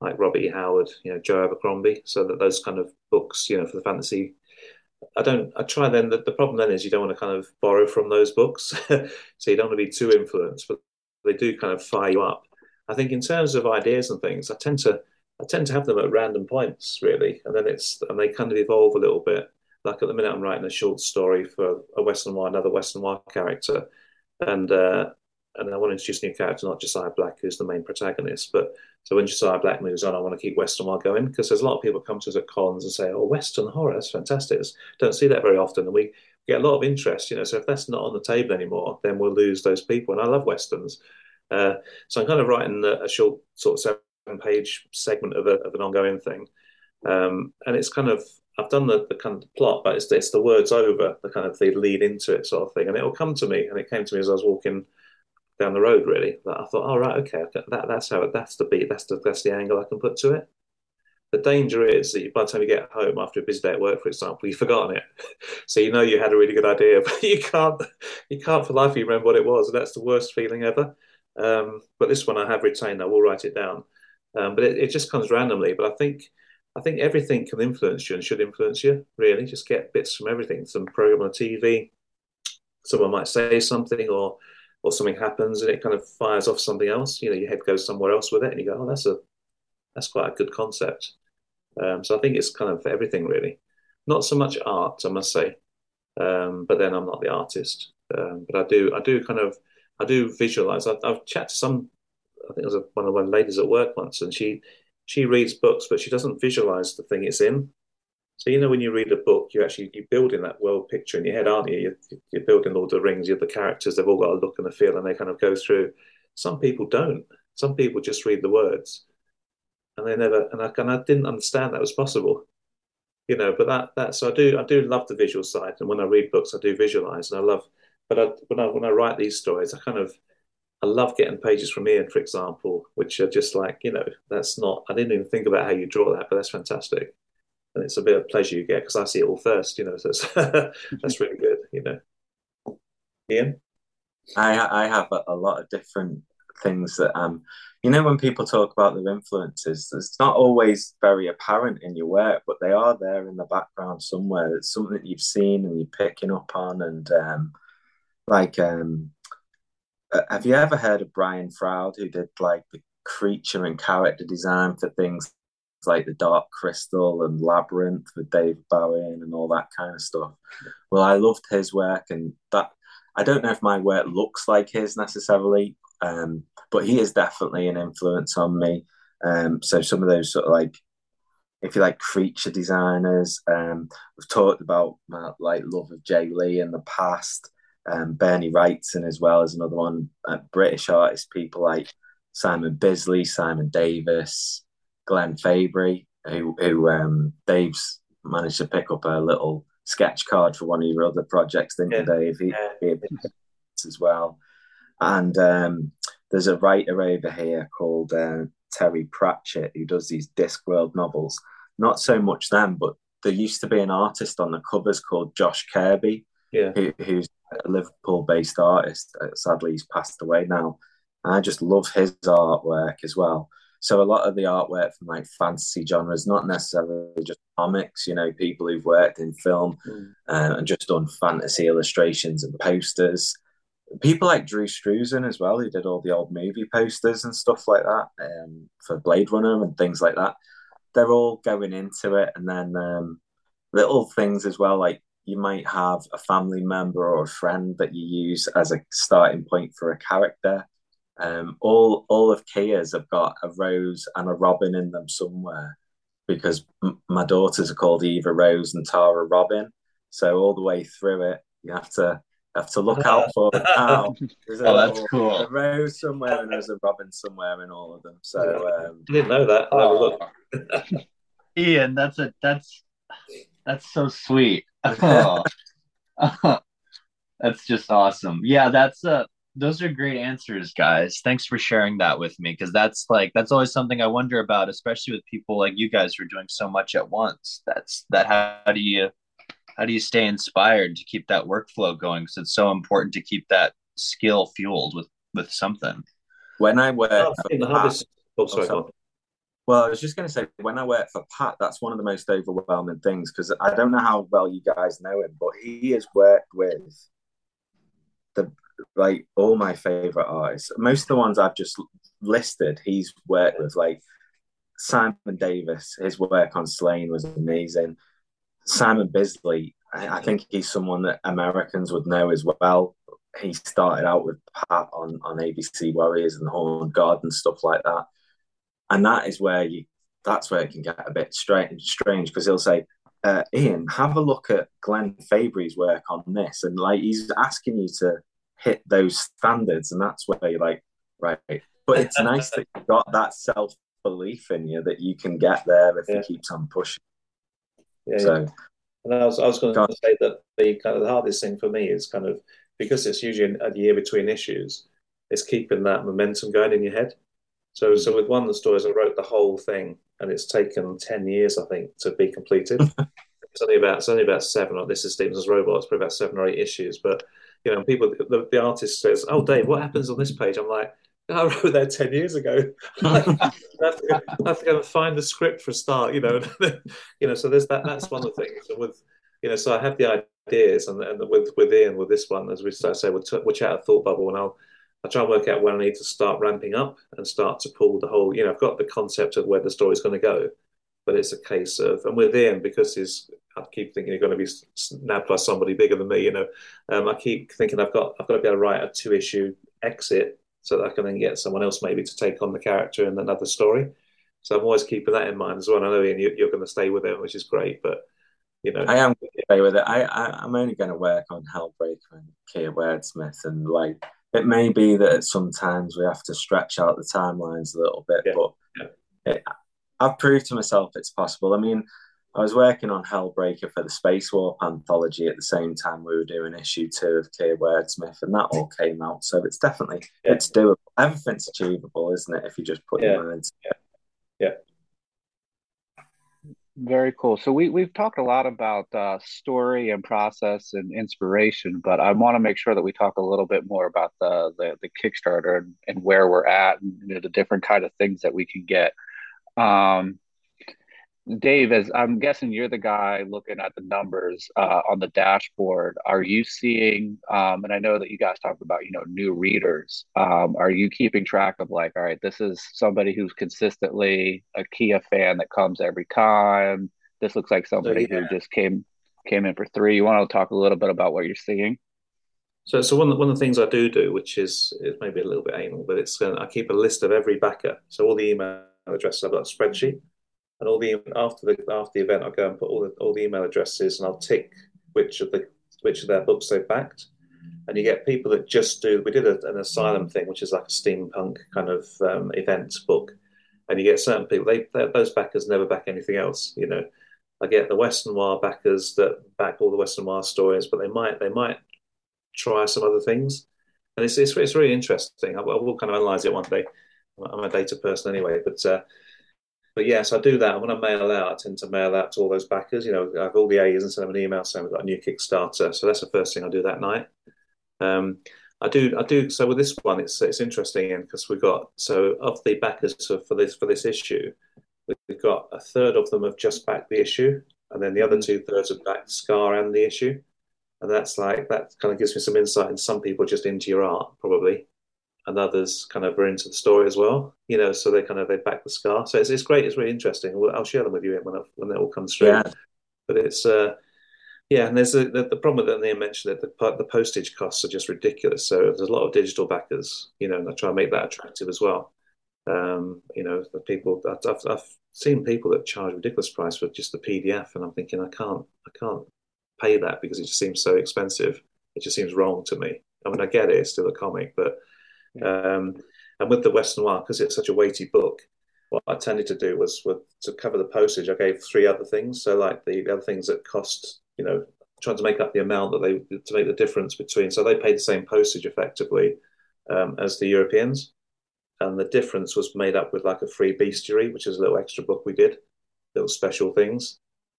like Robert E. Howard, you know, Joe Abercrombie. So that those kind of books, you know, for the fantasy. I don't. I try then. The, the problem then is you don't want to kind of borrow from those books, so you don't want to be too influenced, but they do kind of fire you up. I think in terms of ideas and things, I tend to I tend to have them at random points, really, and then it's and they kind of evolve a little bit. Like at the minute, I'm writing a short story for a Western Noir, another Western Noir character, and uh, and I want to introduce a new character, not Josiah Black, who's the main protagonist. But so when Josiah Black moves on, I want to keep Western Noir going because there's a lot of people come to us at cons and say, "Oh, Western horror, that's fantastic." Don't see that very often, and we get a lot of interest. You know, so if that's not on the table anymore, then we'll lose those people. And I love westerns, uh, so I'm kind of writing a, a short sort of seven page segment of, a, of an ongoing thing, um, and it's kind of I've done the, the kind of plot, but it's, it's the words over the kind of they lead into it sort of thing, and it will come to me. And it came to me as I was walking down the road really that I thought, oh right, okay, that that's how that's the beat, that's the that's the angle I can put to it. The danger is that by the time you get home after a busy day at work, for example, you've forgotten it. so you know you had a really good idea, but you can't you can't for life you remember what it was, and that's the worst feeling ever. Um, but this one I have retained. I will write it down, um, but it, it just comes randomly. But I think I think everything can influence you and should influence you. Really, just get bits from everything. Some program on TV, someone might say something, or or something happens and it kind of fires off something else. You know, your head goes somewhere else with it, and you go, "Oh, that's a that's quite a good concept." Um, so I think it's kind of everything really. Not so much art, I must say, um, but then I'm not the artist. Um, but I do I do kind of I do visualize. I've, I've chatted some. I think it was a, one of the ladies at work once, and she she reads books, but she doesn't visualize the thing it's in. So you know, when you read a book, you actually you're building that world picture in your head, aren't you? You're, you're building Lord of the Rings. You're the characters. They've all got a look and a feel, and they kind of go through. Some people don't. Some people just read the words, and they never. And I, and I didn't understand that was possible, you know. But that that so I do I do love the visual side, and when I read books, I do visualize, and I love. But I, when I when I write these stories, I kind of I love getting pages from Ian, for example, which are just like you know that's not. I didn't even think about how you draw that, but that's fantastic and it's a bit of pleasure you get because I see it all first, you know. So that's really good, you know. Ian, I I have a, a, lot of different things that um, you know, when people talk about their influences, it's not always very apparent in your work, but they are there in the background somewhere. It's something that you've seen and you're picking up on, and um, like um, uh, have you ever heard of Brian Froud who did like the creature and character design for things like the Dark Crystal and Labyrinth with David Bowie and all that kind of stuff. Well, I loved his work, and that I don't know if my work looks like his necessarily, um, but he is definitely an influence on me. Um, so some of those sort of like, if you like, creature designers. Um, we've talked about my like love of Jae Lee in the past. Um, Bernie Wrightson as well as another one. Uh, British artists, people like Simon Bisley, Simon Davis, Glenn Fabry, who, who um, Dave's managed to pick up a little sketch card for one of your other projects, didn't yeah. you, Dave? He, yeah. as well. And um, there's a writer over here called uh, Terry Pratchett who does these Discworld novels. Not so much them, but there used to be an artist on the covers called Josh Kirby, yeah. who, who's a Liverpool-based artist. Uh, sadly, he's passed away now. And I just love his artwork as well. So a lot of the artwork from like fantasy genres, not necessarily just comics, you know, people who've worked in film mm. uh, and just done fantasy illustrations and posters. People like Drew Struzan as well, who did all the old movie posters and stuff like that um, for Blade Runner and things like that. They're all going into it, and then um, little things as well, like you might have a family member or a friend that you use as a starting point for a character um, all all of Kia's have got a rose and a robin in them somewhere because m- my daughters are called Eva Rose and Tara Robin. So all the way through it, you have to have to look out for it now. There's oh, that's cool. A rose somewhere and there's a robin somewhere in all of them. So um, I didn't know that. Oh. Look. Ian, that's a that's that's so sweet. Oh. that's just awesome. Yeah, that's a those are great answers, guys. Thanks for sharing that with me because that's like that's always something I wonder about, especially with people like you guys who are doing so much at once. That's that how do you how do you stay inspired to keep that workflow going? Because it's so important to keep that skill fueled with with something. When I work Oh, for the Pat, hardest. Oh, sorry, Oh, go well, I was just going to say, when I work for Pat, that's one of the most overwhelming things because I don't know how well you guys know him, but he has worked with the like all my favorite artists. Most of the ones I've just listed, he's worked with like Simon Davis. His work on Sláine was amazing. Simon Bisley, I, I think he's someone that Americans would know as well. He started out with Pat on on ABC Warriors and God and stuff like that and that is where you that's where it can get a bit strange strange because he'll say uh, ian have a look at glenn fabry's work on this and like he's asking you to hit those standards and that's where you're like right but it's nice that you've got that self-belief in you that you can get there if Yeah. he keeps on pushing Yeah, yeah. so And I was, I was going to say that the kind of the hardest thing for me is kind of because it's usually a year between issues, is keeping that momentum going in your head. So, so with one of the stories, I wrote the whole thing, and it's taken ten years, I think, to be completed. it's only about it's only about seven. Or this is Stephenson's Robots, but about seven or eight issues. But you know, people, the, the artist says, "Oh, Dave, what happens on this page?" I'm like. I wrote that ten years ago. I have, to go, and find the script for a start, you know. you know, so there's that. That's one of the things. And with you know, so I have the ideas, and, and with with Ian with this one, as we say, we'll, t- we'll chat a thought bubble, and I'll I try and work out when I need to start ramping up and start to pull the whole. You know, I've got the concept of where the story's going to go, but it's a case of, and with Ian because he's, I keep thinking he's going to be snapped by somebody bigger than me. You know, um, I keep thinking I've got I've got to be able to write a two issue exit so that I can then get someone else maybe to take on the character in another story. So I'm always keeping that in mind as well. I know Ian, you, you're going to stay with him, which is great, but you know, i am going to stay with it I, I i'm only going to work on hellbreaker and kia wordsmith and like it may be that sometimes we have to stretch out the timelines a little bit Yeah, but yeah. it, I've proved to myself it's possible. I mean, I was working on Hellbreaker for the Space Warp anthology at the same time we were doing issue two of Kia Wordsmith, and that all came out. So it's definitely Yeah. it's doable. Everything's achievable, isn't it? If you just put Yeah. your mind. to it. Yeah. Very cool. So we we've talked a lot about uh, story and process and inspiration, but I want to make sure that we talk a little bit more about the the, the Kickstarter and, and where we're at and you know, the different kind of things that we can get. Um, Dave, as I'm guessing you're the guy looking at the numbers uh, on the dashboard. Are you seeing, um, and I know that you guys talked about, you know, new readers. Um, are you keeping track of like, all right, this is somebody who's consistently a Kia fan that comes every time. This looks like somebody yeah. who just came came in for three. You want to talk a little bit about what you're seeing? So, so one of the, one of the things I do do, which is it may be a little bit anal, but it's uh, I keep a list of every backer. So all the email addresses, I've got a spreadsheet, and all the after the after the event, I'll go and put all the all the email addresses, and I'll tick which of the which of their books they've backed. And you get people that just do. We did a, an asylum thing, which is like a steampunk kind of um, event book, and you get certain people. They those backers never back anything else. You know, I get the Western Noir backers that back all the Western Noir stories, but they might they might try some other things, and it's it's, it's really interesting. I will kind of analyze it one day. I'm a data person anyway, but uh, but yes, I do that. When I mail out, I tend to mail out to all those backers. You know, I have all the A's and send them an email saying we've got a new Kickstarter. So that's the first thing I do that night. Um, I do, I do. So with this one, it's it's interesting because we've got so of the backers for, for this for this issue, we've got a third of them have just backed the issue, and then the other two thirds have backed Scar and the issue, and that's like that kind of gives me some insight. And some people just into your art probably, and others kind of are into the story as well. You know, so they kind of they back the Scar. So it's it's great. It's really interesting. I'll share them with you when when it all comes through. Yeah. But it's uh, yeah, and there's a, the, the problem that. Ian mentioned that the the postage costs are just ridiculous. So there's a lot of digital backers, you know, and I try and make that attractive as well. Um, you know, the people I've, I've, I've seen people that charge ridiculous price for just the PDF, and I'm thinking I can't I can't pay that because it just seems so expensive. It just seems wrong to me. I mean, I get it; it's still a comic, but um, and with the Western Noir, because it's such a weighty book, what I tended to do was, was to cover the postage. I gave three other things. So like the, the other things that cost, you know, trying to make up the amount that they to make the difference between. So they paid the same postage effectively um, as the Europeans, and the difference was made up with like a free bestiary, which is a little extra book we did, little special things.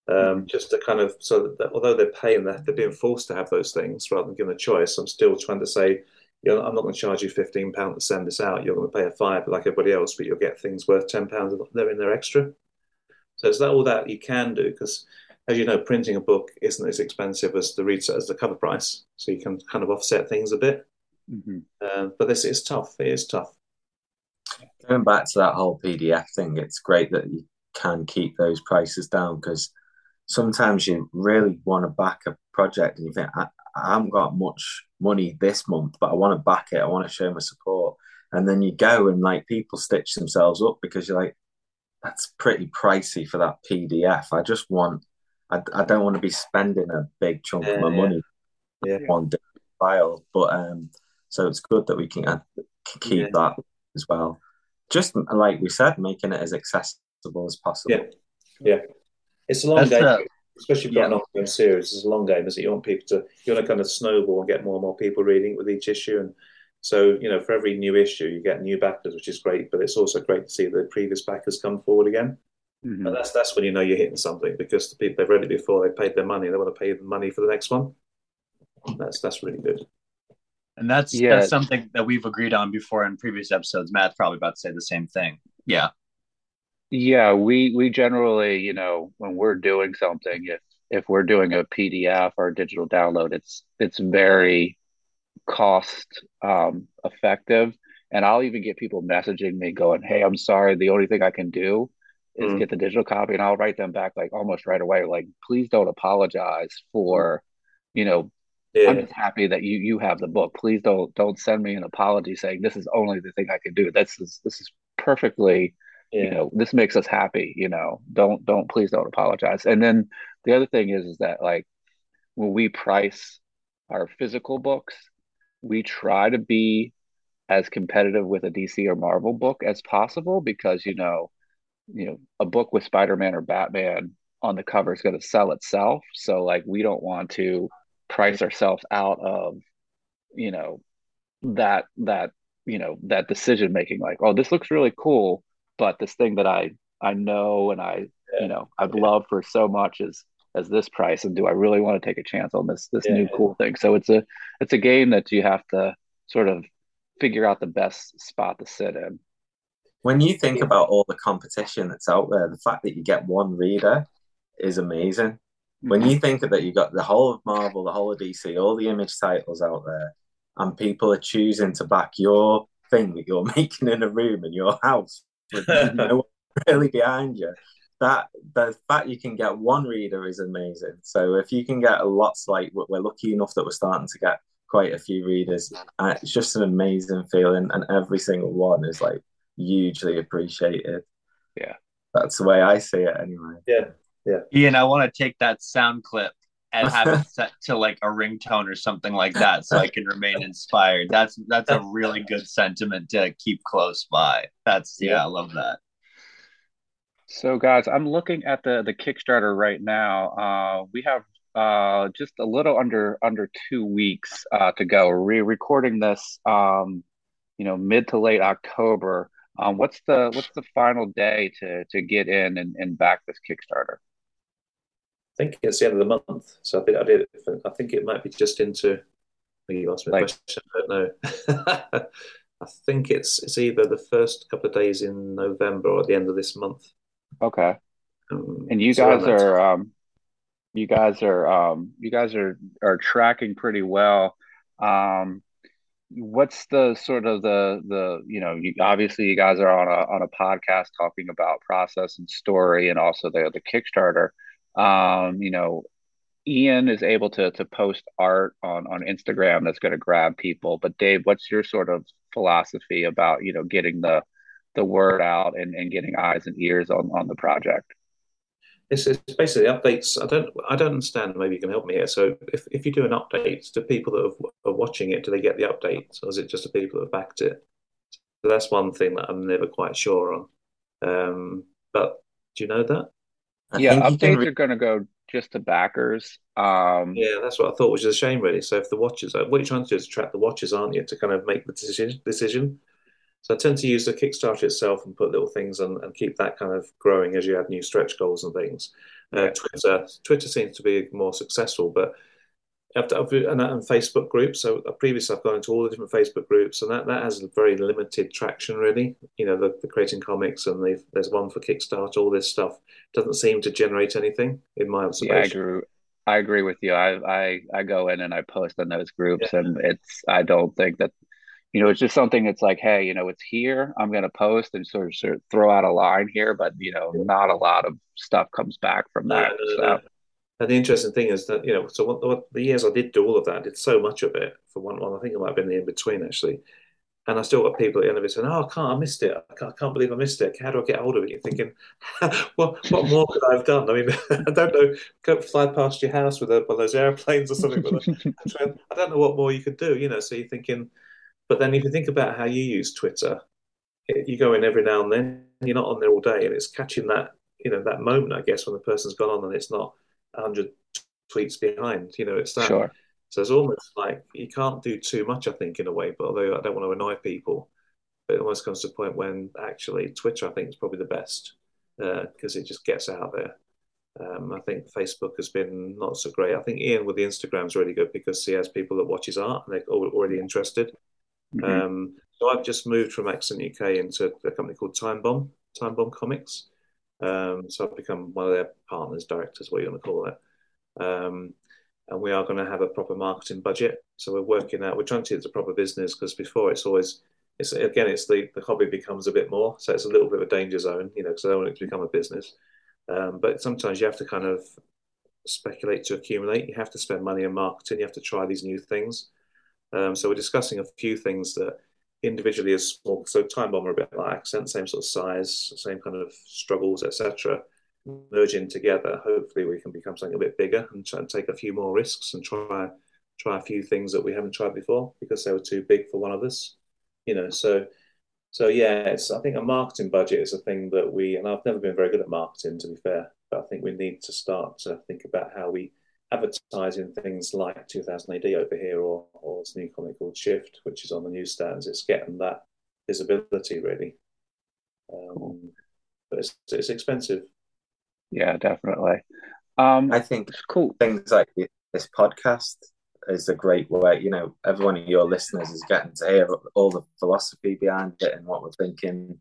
Um, just to kind of so that although they're paying that they're being forced to have those things rather than given a choice, I'm still trying to say you know, I'm not going to charge you fifteen pound to send this out. You're going to pay a five like everybody else, but you'll get things worth ten pounds. They're in there extra. So is that all that you can do? Because as you know, printing a book isn't as expensive as the read as the cover price, so you can kind of offset things a bit. Mm-hmm. Uh, but this is tough. It is tough. Going back to that whole PDF thing, it's great that you can keep those prices down because sometimes you really want to back a project and you think I, I haven't got much money this month, but I want to back it. I want to show my support, and then you go and like people stitch themselves up because you're like, that's pretty pricey for that PDF. I just want, I, I don't want to be spending a big chunk yeah, of my yeah. money yeah. on the file, but um, so it's good that we can, uh, can keep yeah. that as well. Just like we said, making it as accessible as possible. Yeah, yeah. It's a long That's game, uh, especially if you've got yeah. an ongoing series. It's a long game, is it? You want people to, you want to kind of snowball and get more and more people reading it with each issue. And so, you know, for every new issue, you get new backers, which is great. But it's also great to see the previous backers come forward again. Mm-hmm. And that's that's when you know you're hitting something because the people they've read it before, they paid their money, they want to pay the money for the next one. That's that's really good. And that's yeah. that's something that we've agreed on before in previous episodes. Matt's probably about to say the same thing. Yeah. Yeah, we we generally, you know, when we're doing something, if if we're doing a PDF or a digital download, it's it's very cost um, effective. And I'll even get people messaging me going, "Hey, I'm sorry, the only thing I can do is mm. get the digital copy," and I'll write them back like almost right away, like, "Please don't apologize for, you know, yeah. I'm just happy that you you have the book. Please don't don't send me an apology saying this is only the thing I can do. This is this is perfectly, yeah. you know, this makes us happy. You know, don't don't please don't apologize. And then the other thing is is that like when we price our physical books, we try to be as competitive with a DC or Marvel book as possible because you know, you know, a book with Spider Man or Batman on the cover is going to sell itself. So like we don't want to price ourselves out of you know that that you know that decision making like oh this looks really cool but this thing that i i know and i yeah. you know i've yeah. loved for so much is as this price and do i really want to take a chance on this this yeah. new cool thing so it's a it's a game that you have to sort of figure out the best spot to sit in when you think about all the competition that's out there the fact that you get one reader is amazing when you think that you've got the whole of Marvel, the whole of DC, all the image titles out there, and people are choosing to back your thing that you're making in a room in your house with no one really behind you, that the fact you can get one reader is amazing. So if you can get a lots like we're lucky enough that we're starting to get quite a few readers, uh, it's just an amazing feeling, and every single one is like hugely appreciated. Yeah, that's the way I see it anyway. Yeah. Yeah. Ian, I want to take that sound clip and have it set to like a ringtone or something like that so I can remain inspired. That's that's a really good sentiment to keep close by. That's yeah, yeah I love that. So guys, I'm looking at the the Kickstarter right now. Uh, we have uh, just a little under under two weeks uh, to go. We're recording this, um, you know, mid to late October. Um, what's the what's the final day to to get in and, and back this Kickstarter? I think it's the end of the month. So I think I did. I think it might be just into. You asked me a question. I don't know. I think it's it's either the first couple of days in November or at the end of this month. Okay. Um, and you guys are um, you guys are um, you guys are are tracking pretty well. Um, what's the sort of the the you know you, obviously you guys are on a on a podcast talking about process and story and also the the Kickstarter um, you know, Ian is able to to post art on on Instagram that's going to grab people. But Dave, what's your sort of philosophy about you know getting the the word out and, and getting eyes and ears on on the project? It's, it's basically updates. I don't I don't understand. Maybe you can help me here. So if, if you do an update to people that are watching it, do they get the updates, or is it just the people that have backed it? So that's one thing that I'm never quite sure on. Um, but do you know that? I yeah, updates re- are going to go just to backers. Um, yeah, that's what I thought, which is a shame, really. So if the watches, what you're trying to do is track the watches, aren't you, to kind of make the decision? decision. So I tend to use the Kickstarter itself and put little things and, and keep that kind of growing as you add new stretch goals and things. Uh, Twitter, Twitter seems to be more successful, but I've, I've, and, and Facebook groups. So uh, previously, I've gone into all the different Facebook groups, and that, that has very limited traction, really. You know, the, the creating comics, and the, there's one for Kickstarter. All this stuff doesn't seem to generate anything, in my observation. Yeah, I agree. I agree with you. I I I go in and I post in those groups, yeah. and it's I don't think that you know, it's just something that's like, hey, you know, it's here. I'm going to post and sort of, sort of throw out a line here, but you know, not a lot of stuff comes back from that. No, no, no, so. And the interesting thing is that you know, so what, what, the years I did do all of that, I did so much of it for one one. I think it might have been the in between actually, and I still got people at the end of it saying, "Oh, I can't, I missed it. I can't, I can't believe I missed it. How do I get hold of it?" You're thinking, "What, what more could I have done?" I mean, I don't know. Go fly past your house with a, one of those airplanes or something. I don't know what more you could do. You know, so you're thinking but then if you think about how you use Twitter, it, you go in every now and then, you're not on there all day, and it's catching that you know that moment, I guess, when the person's gone on and it's not hundred tweets behind. You know, it's that. Sure. So it's almost like you can't do too much, I think, in a way. But although I don't want to annoy people, but it almost comes to a point when actually Twitter, I think, is probably the best because uh, it just gets out there. Um, I think Facebook has been not so great. I think Ian with the Instagram is really good because he has people that watch his art and they're already interested. Mm-hmm. Um, so I've just moved from Accent UK into a company called Time Bomb, Time Bomb Comics. Um, so I've become one of their partners, directors, what you want to call it. Um, and we are going to have a proper marketing budget. So we're working out. We're trying to see it's a proper business because before it's always, it's again, it's the the hobby becomes a bit more. So it's a little bit of a danger zone, you know, because I don't want it to become a business. Um, but sometimes you have to kind of speculate to accumulate. You have to spend money on marketing. You have to try these new things. Um, so we're discussing a few things that individually as small. So Time Bomb are a bit like Accent, same sort of size, same kind of struggles, etc. Merging together, hopefully we can become something a bit bigger and try and take a few more risks and try try a few things that we haven't tried before because they were too big for one of us. You know, so so yeah, it's I think a marketing budget is a thing that we and I've never been very good at marketing to be fair, but I think we need to start to think about how we advertising things like 2000 AD over here, or or this new comic called Shift, which is on the newsstands. It's getting that visibility really, um, but it's it's expensive. Yeah, definitely. Um, I think cool things like this podcast is a great way. You know, every one of your listeners is getting to hear all the philosophy behind it and what we're thinking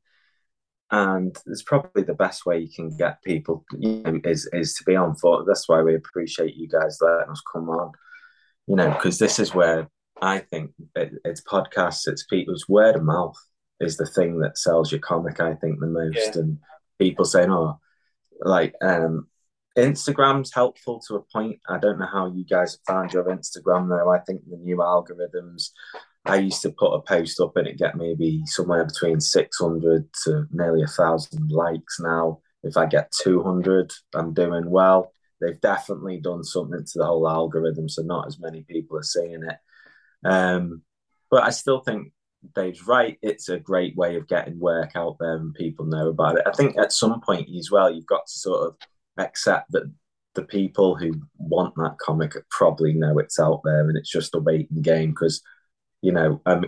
and it's probably the best way you can get people you know, is is to be on foot. That's why we appreciate you guys letting us come on, you know, because this is where I think it, it's podcasts, it's people's word of mouth is the thing that sells your comic. I think the most, yeah. and people saying, "Oh, like um, Instagram's helpful to a point. I don't know how you guys have found your Instagram though. I think the new algorithms I used to put a post up and it get maybe somewhere between 600 to nearly a thousand likes now. If I get 200, I'm doing well. They've definitely done something to the whole algorithm, so not as many people are seeing it. Um, but I still think Dave's right. It's a great way of getting work out there and people know about it. I think at some point as well, you've got to sort of accept that the people who want that comic probably know it's out there and it's just a waiting game because you know, um,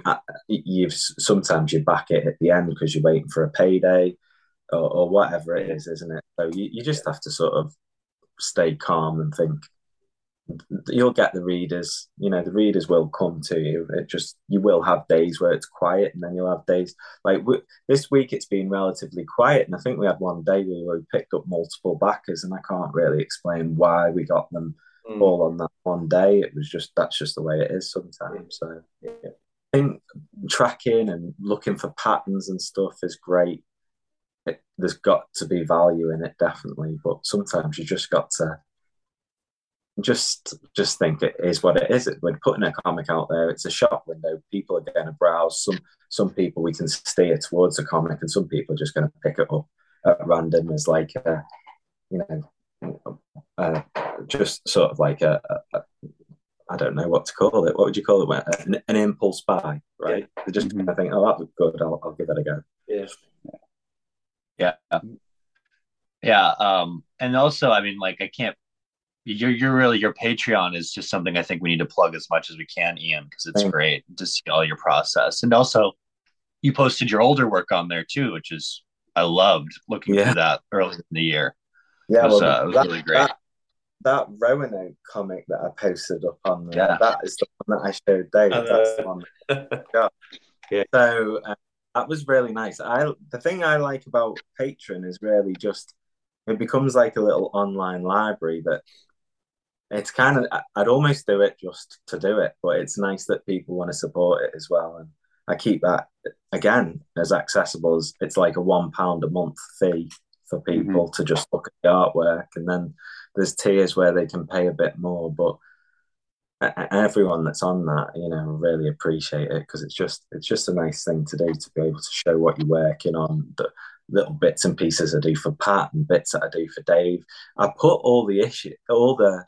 you've sometimes you back it at the end because you're waiting for a payday or, or whatever it is, isn't it? So you, you just have to sort of stay calm and think you'll get the readers you know the readers will come to you it just you will have days where it's quiet and then you'll have days like this week it's been relatively quiet and i think we had one day where we picked up multiple backers and i can't really explain why we got them mm. all on that one day. It was just that's just the way it is sometimes. So yeah. I think tracking and looking for patterns and stuff is great. It, there's got to be value in it definitely, but sometimes you just got to just just think it is what it is. We're putting a comic out there. It's a shop window. People are going to browse. Some some people we can steer towards a comic, and some people are just going to pick it up at random as like a, you know uh, just sort of like a, a, a I don't know what to call it. What would you call it? An, an impulse buy, right? Yeah. Just mm-hmm. I think, oh, that looks good. I'll, I'll give that a go. Yeah. Yeah. Yeah. Um, and also, I mean, like, I can't. You're you're really your Patreon is just something I think we need to plug as much as we can, Ian, because it's Thanks. great to see all your process. And also, you posted your older work on there too, which is I loved looking yeah. through that early in the year. Yeah, it was, well, uh, it was that, really great. That, that Roanoke comic that I posted up on there, yeah. that is the one that I showed Dave. That's the one. That yeah. So uh, that was really nice. I the thing I like about Patreon is really just it becomes like a little online library that it's kind of I'd almost do it just to do it, but it's nice that people want to support it as well. And I keep that again as accessible as it's like a one pound a month fee for people mm-hmm. to just look at the artwork, and then there's tiers where they can pay a bit more, but everyone that's on that, you know, really appreciate it because it's just it's just a nice thing to do to be able to show what you're working on, the little bits and pieces I do for Pat and bits that I do for Dave. I put all the issue, all the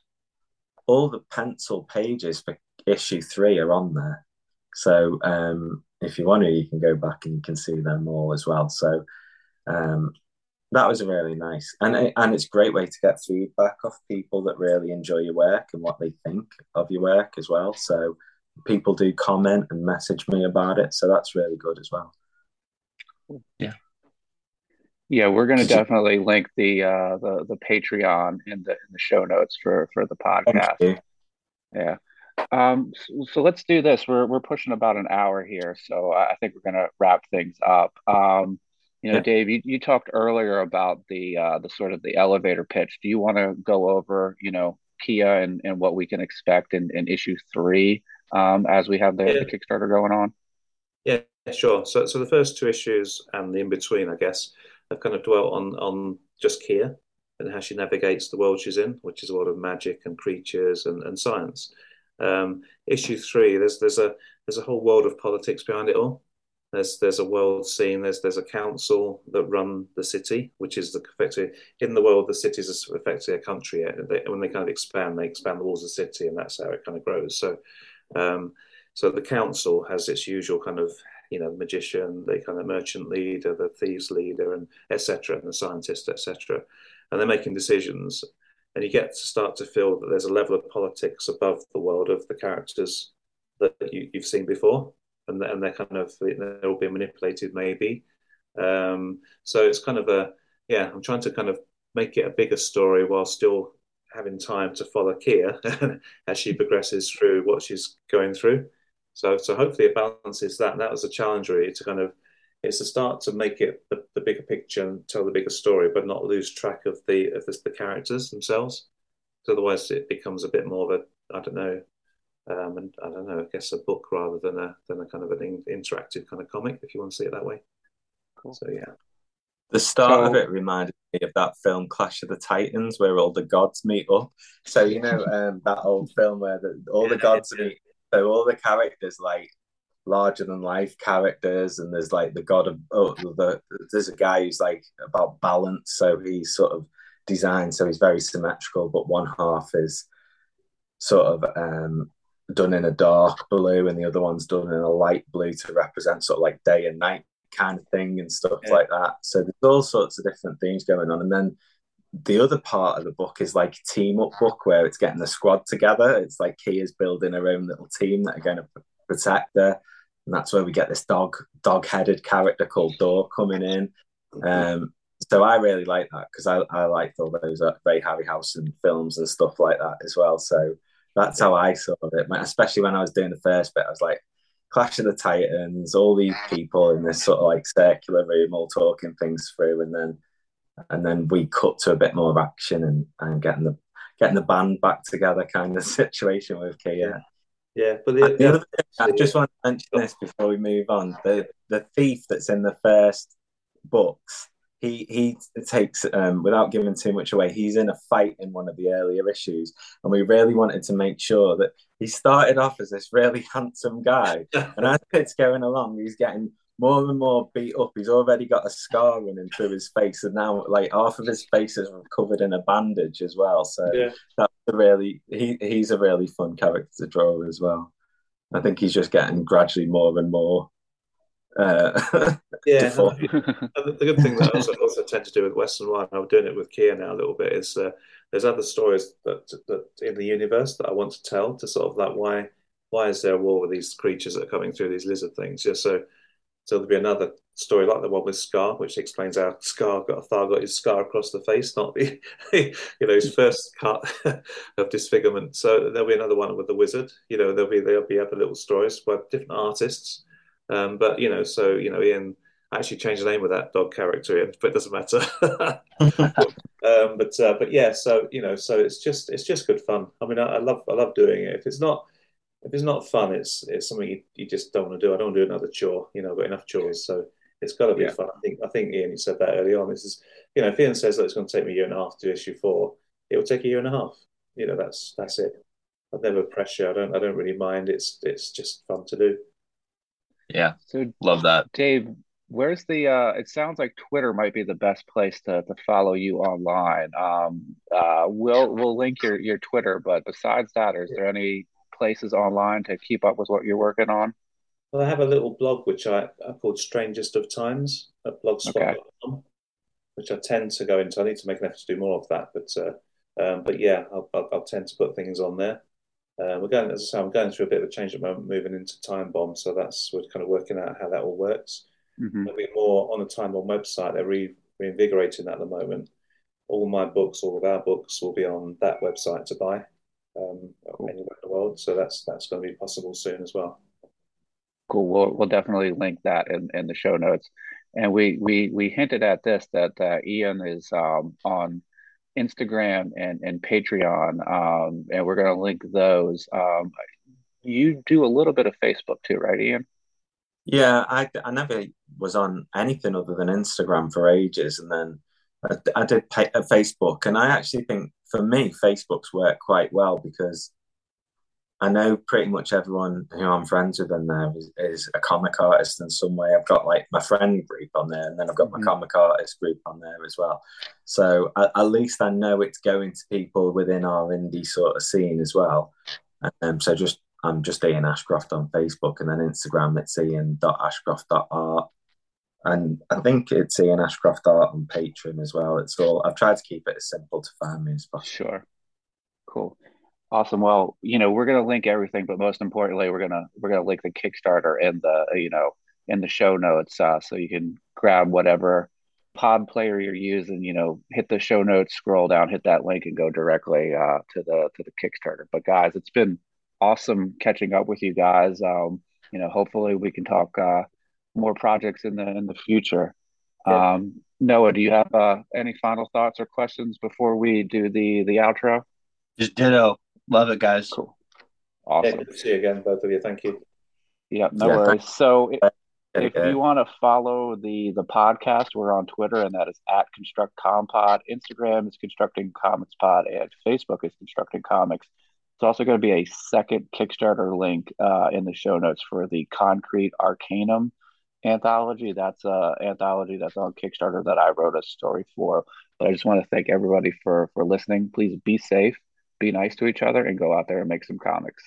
all the pencil pages for issue three are on there. So um, if you want to, you can go back and you can see them all as well. So um, that was really nice, and and it's a great way to get feedback off people that really enjoy your work and what they think of your work as well. So people do comment and message me about it, so that's really good as well. Yeah. Yeah, we're going to definitely link the uh, the the Patreon in the in the show notes for for the podcast. Yeah. Um, so, so, let's do this. We're we're pushing about an hour here, so I think we're going to wrap things up. Um, you know, yeah. Dave, you, you talked earlier about the uh, the sort of the elevator pitch. Do you want to go over, you know, Kia and, and what we can expect in, in issue three um, as we have the, yeah. the Kickstarter going on? Yeah, sure. So so the first two issues and the in between, I guess, have kind of dwelt on on just Kia and how she navigates the world she's in, which is a lot of magic and creatures and, and science. Um, issue three, there's there's a there's a whole world of politics behind it all. There's there's a world scene. There's there's a council that run the city, which is the effectively in the world the city is effectively a country. They, when they kind of expand, they expand the walls of the city, and that's how it kind of grows. So, um, so the council has its usual kind of you know, magician, the kind of merchant leader, the thieves leader, and etc., and the scientist, etc. And they're making decisions, and you get to start to feel that there's a level of politics above the world of the characters that you, have seen before, and, and they're kind of they're all being manipulated, maybe. Um, so it's kind of a yeah, I'm trying to kind of make it a bigger story while still having time to follow Kia as she progresses through what she's going through. So so hopefully it balances that. And that was a challenge really to kind of it's to start to make it the, the bigger picture and tell the bigger story, but not lose track of the of the, the characters themselves. Otherwise it becomes a bit more of a I don't know, um, and I don't know, I guess a book rather than a than a kind of an interactive kind of comic, if you want to see it that way. Cool. So yeah. The start so, of it reminded me of that film Clash of the Titans, where all the gods meet up. So you know um, that old film where the, all yeah, the gods yeah. meet so all the characters like larger than life characters, and there's like the god of oh, the there's a guy who's like about balance, so he's sort of designed so he's very symmetrical, but one half is sort of um, done in a dark blue, and the other one's done in a light blue to represent sort of like day and night kind of thing and stuff yeah. like that. So there's all sorts of different things going on, and then the other part of the book is like a team up book where it's getting the squad together. It's like Kia's building her own little team that are going to protect her, and that's where we get this dog dog headed character called Door coming in. Um, so I really like that because I I liked all those uh, Ray Harryhausen films and stuff like that as well. So that's how I saw it, especially when I was doing the first bit. I was like. Clash of the Titans, all these people in this sort of like circular room all talking things through, and then and then we cut to a bit more action and, and getting the getting the band back together kind of situation with Kia. Yeah, but the, uh, the other thing, I just want to mention this before we move on. The the thief that's in the first books, he he takes um, without giving too much away. He's in a fight in one of the earlier issues, and we really wanted to make sure that he started off as this really handsome guy, and as it's going along, he's getting more and more beat up. He's already got a scar running through his face, and now like half of his face is covered in a bandage as well. So yeah. that's a really he he's a really fun character to draw as well. I think he's just getting gradually more and more. Uh, yeah, the, the good thing that I also, also, tend to do with Western Noir, I'm doing it with Kia now a little bit, is uh, there's other stories that, that in the universe that I want to tell to sort of like why why is there a war with these creatures that are coming through these lizard things? Yeah, so So there'll be another story like the one with Scar, which explains how Scar got Thar got his scar across the face, not the you know his first cut of disfigurement. So there'll be another one with the wizard. You know there'll be there'll be other little stories with different artists. Um, but you know, so you know, Ian actually changed the name of that dog character, but it doesn't matter. um, but uh, but yeah, so you know, so it's just it's just good fun. I mean, I, I love I love doing it. If it's not if it's not fun, it's it's something you, you just don't want to do. I don't want to do another chore. You know, I've got enough chores, so it's got to be yeah. fun. I think I think Ian, you said that early on. This is you know, if Ian says that it's going to take me a year and a half to do issue four, it will take a year and a half. You know, that's that's it. I've never pressure. I don't I don't really mind. It's it's just fun to do. Yeah. So love that. Dave, where's the uh it sounds like Twitter might be the best place to to follow you online. Um uh we'll we'll link your your Twitter, but besides that, is there any places online to keep up with what you're working on? Well, I have a little blog which I, I called Strangest of Times at blogspot.com, okay. which I tend to go into. I need to make an effort to do more of that, but uh, um, but yeah, I'll, I'll, I'll, tend to put things on there. Uh, we're going, as I say, I'm going through a bit of a change at the moment, moving into Time Bomb, so that's we're kind of working out how that all works. Mm-hmm. There'll be more on the Time Bomb website. They're re- reinvigorating that at the moment. All my books, all of our books, will be on that website to buy um, cool. anywhere in the world. So that's that's going to be possible soon as well. Cool. We'll we'll definitely link that in, in the show notes. And we we we hinted at this that uh, Ian is um, on Instagram and and Patreon, um, and we're going to link those. Um, you do a little bit of Facebook too, right, Ian? Yeah, I I never was on anything other than Instagram for ages, and then I, I did pay, uh, Facebook, and I actually think for me Facebook's worked quite well because I know pretty much everyone who I'm friends with in there is, is, a comic artist in some way. I've got like my friend group on there, and then I've got my mm-hmm. comic artist group on there as well. So at, at, least I know it's going to people within our indie sort of scene as well. Um, so just I'm just Ian Ashcroft on Facebook, and then Instagram it's Ian.ashcroft.art. And I think it's Ian Ashcroft Art on Patreon as well. It's all I've tried to keep it as simple to find me as possible. Sure. Cool. Awesome. Well, you know, we're going to link everything, but most importantly, we're going to we're going to link the Kickstarter and the you know in the show notes, uh, so you can grab whatever pod player you're using. You know, hit the show notes, scroll down, hit that link, and go directly uh, to the to the Kickstarter. But guys, it's been awesome catching up with you guys. Um, you know, hopefully we can talk uh, more projects in the in the future. Yeah. Um, Noah, do you have uh, any final thoughts or questions before we do the the outro? Just ditto. Love it, guys. Cool. Awesome. Yeah, see you again, both of you. Thank you. Yeah, no yeah, worries. So if, if you want to follow the the podcast, we're on Twitter, and that is at Construct Compod. Instagram is Constructing Comics Pod, and Facebook is Constructing Comics. It's also going to be a second Kickstarter link uh, in the show notes for the Concrete Arcanum anthology. That's a anthology that's on Kickstarter that I wrote a story for. But I just want to thank everybody for for listening. Please be safe be nice to each other and go out there and make some comics.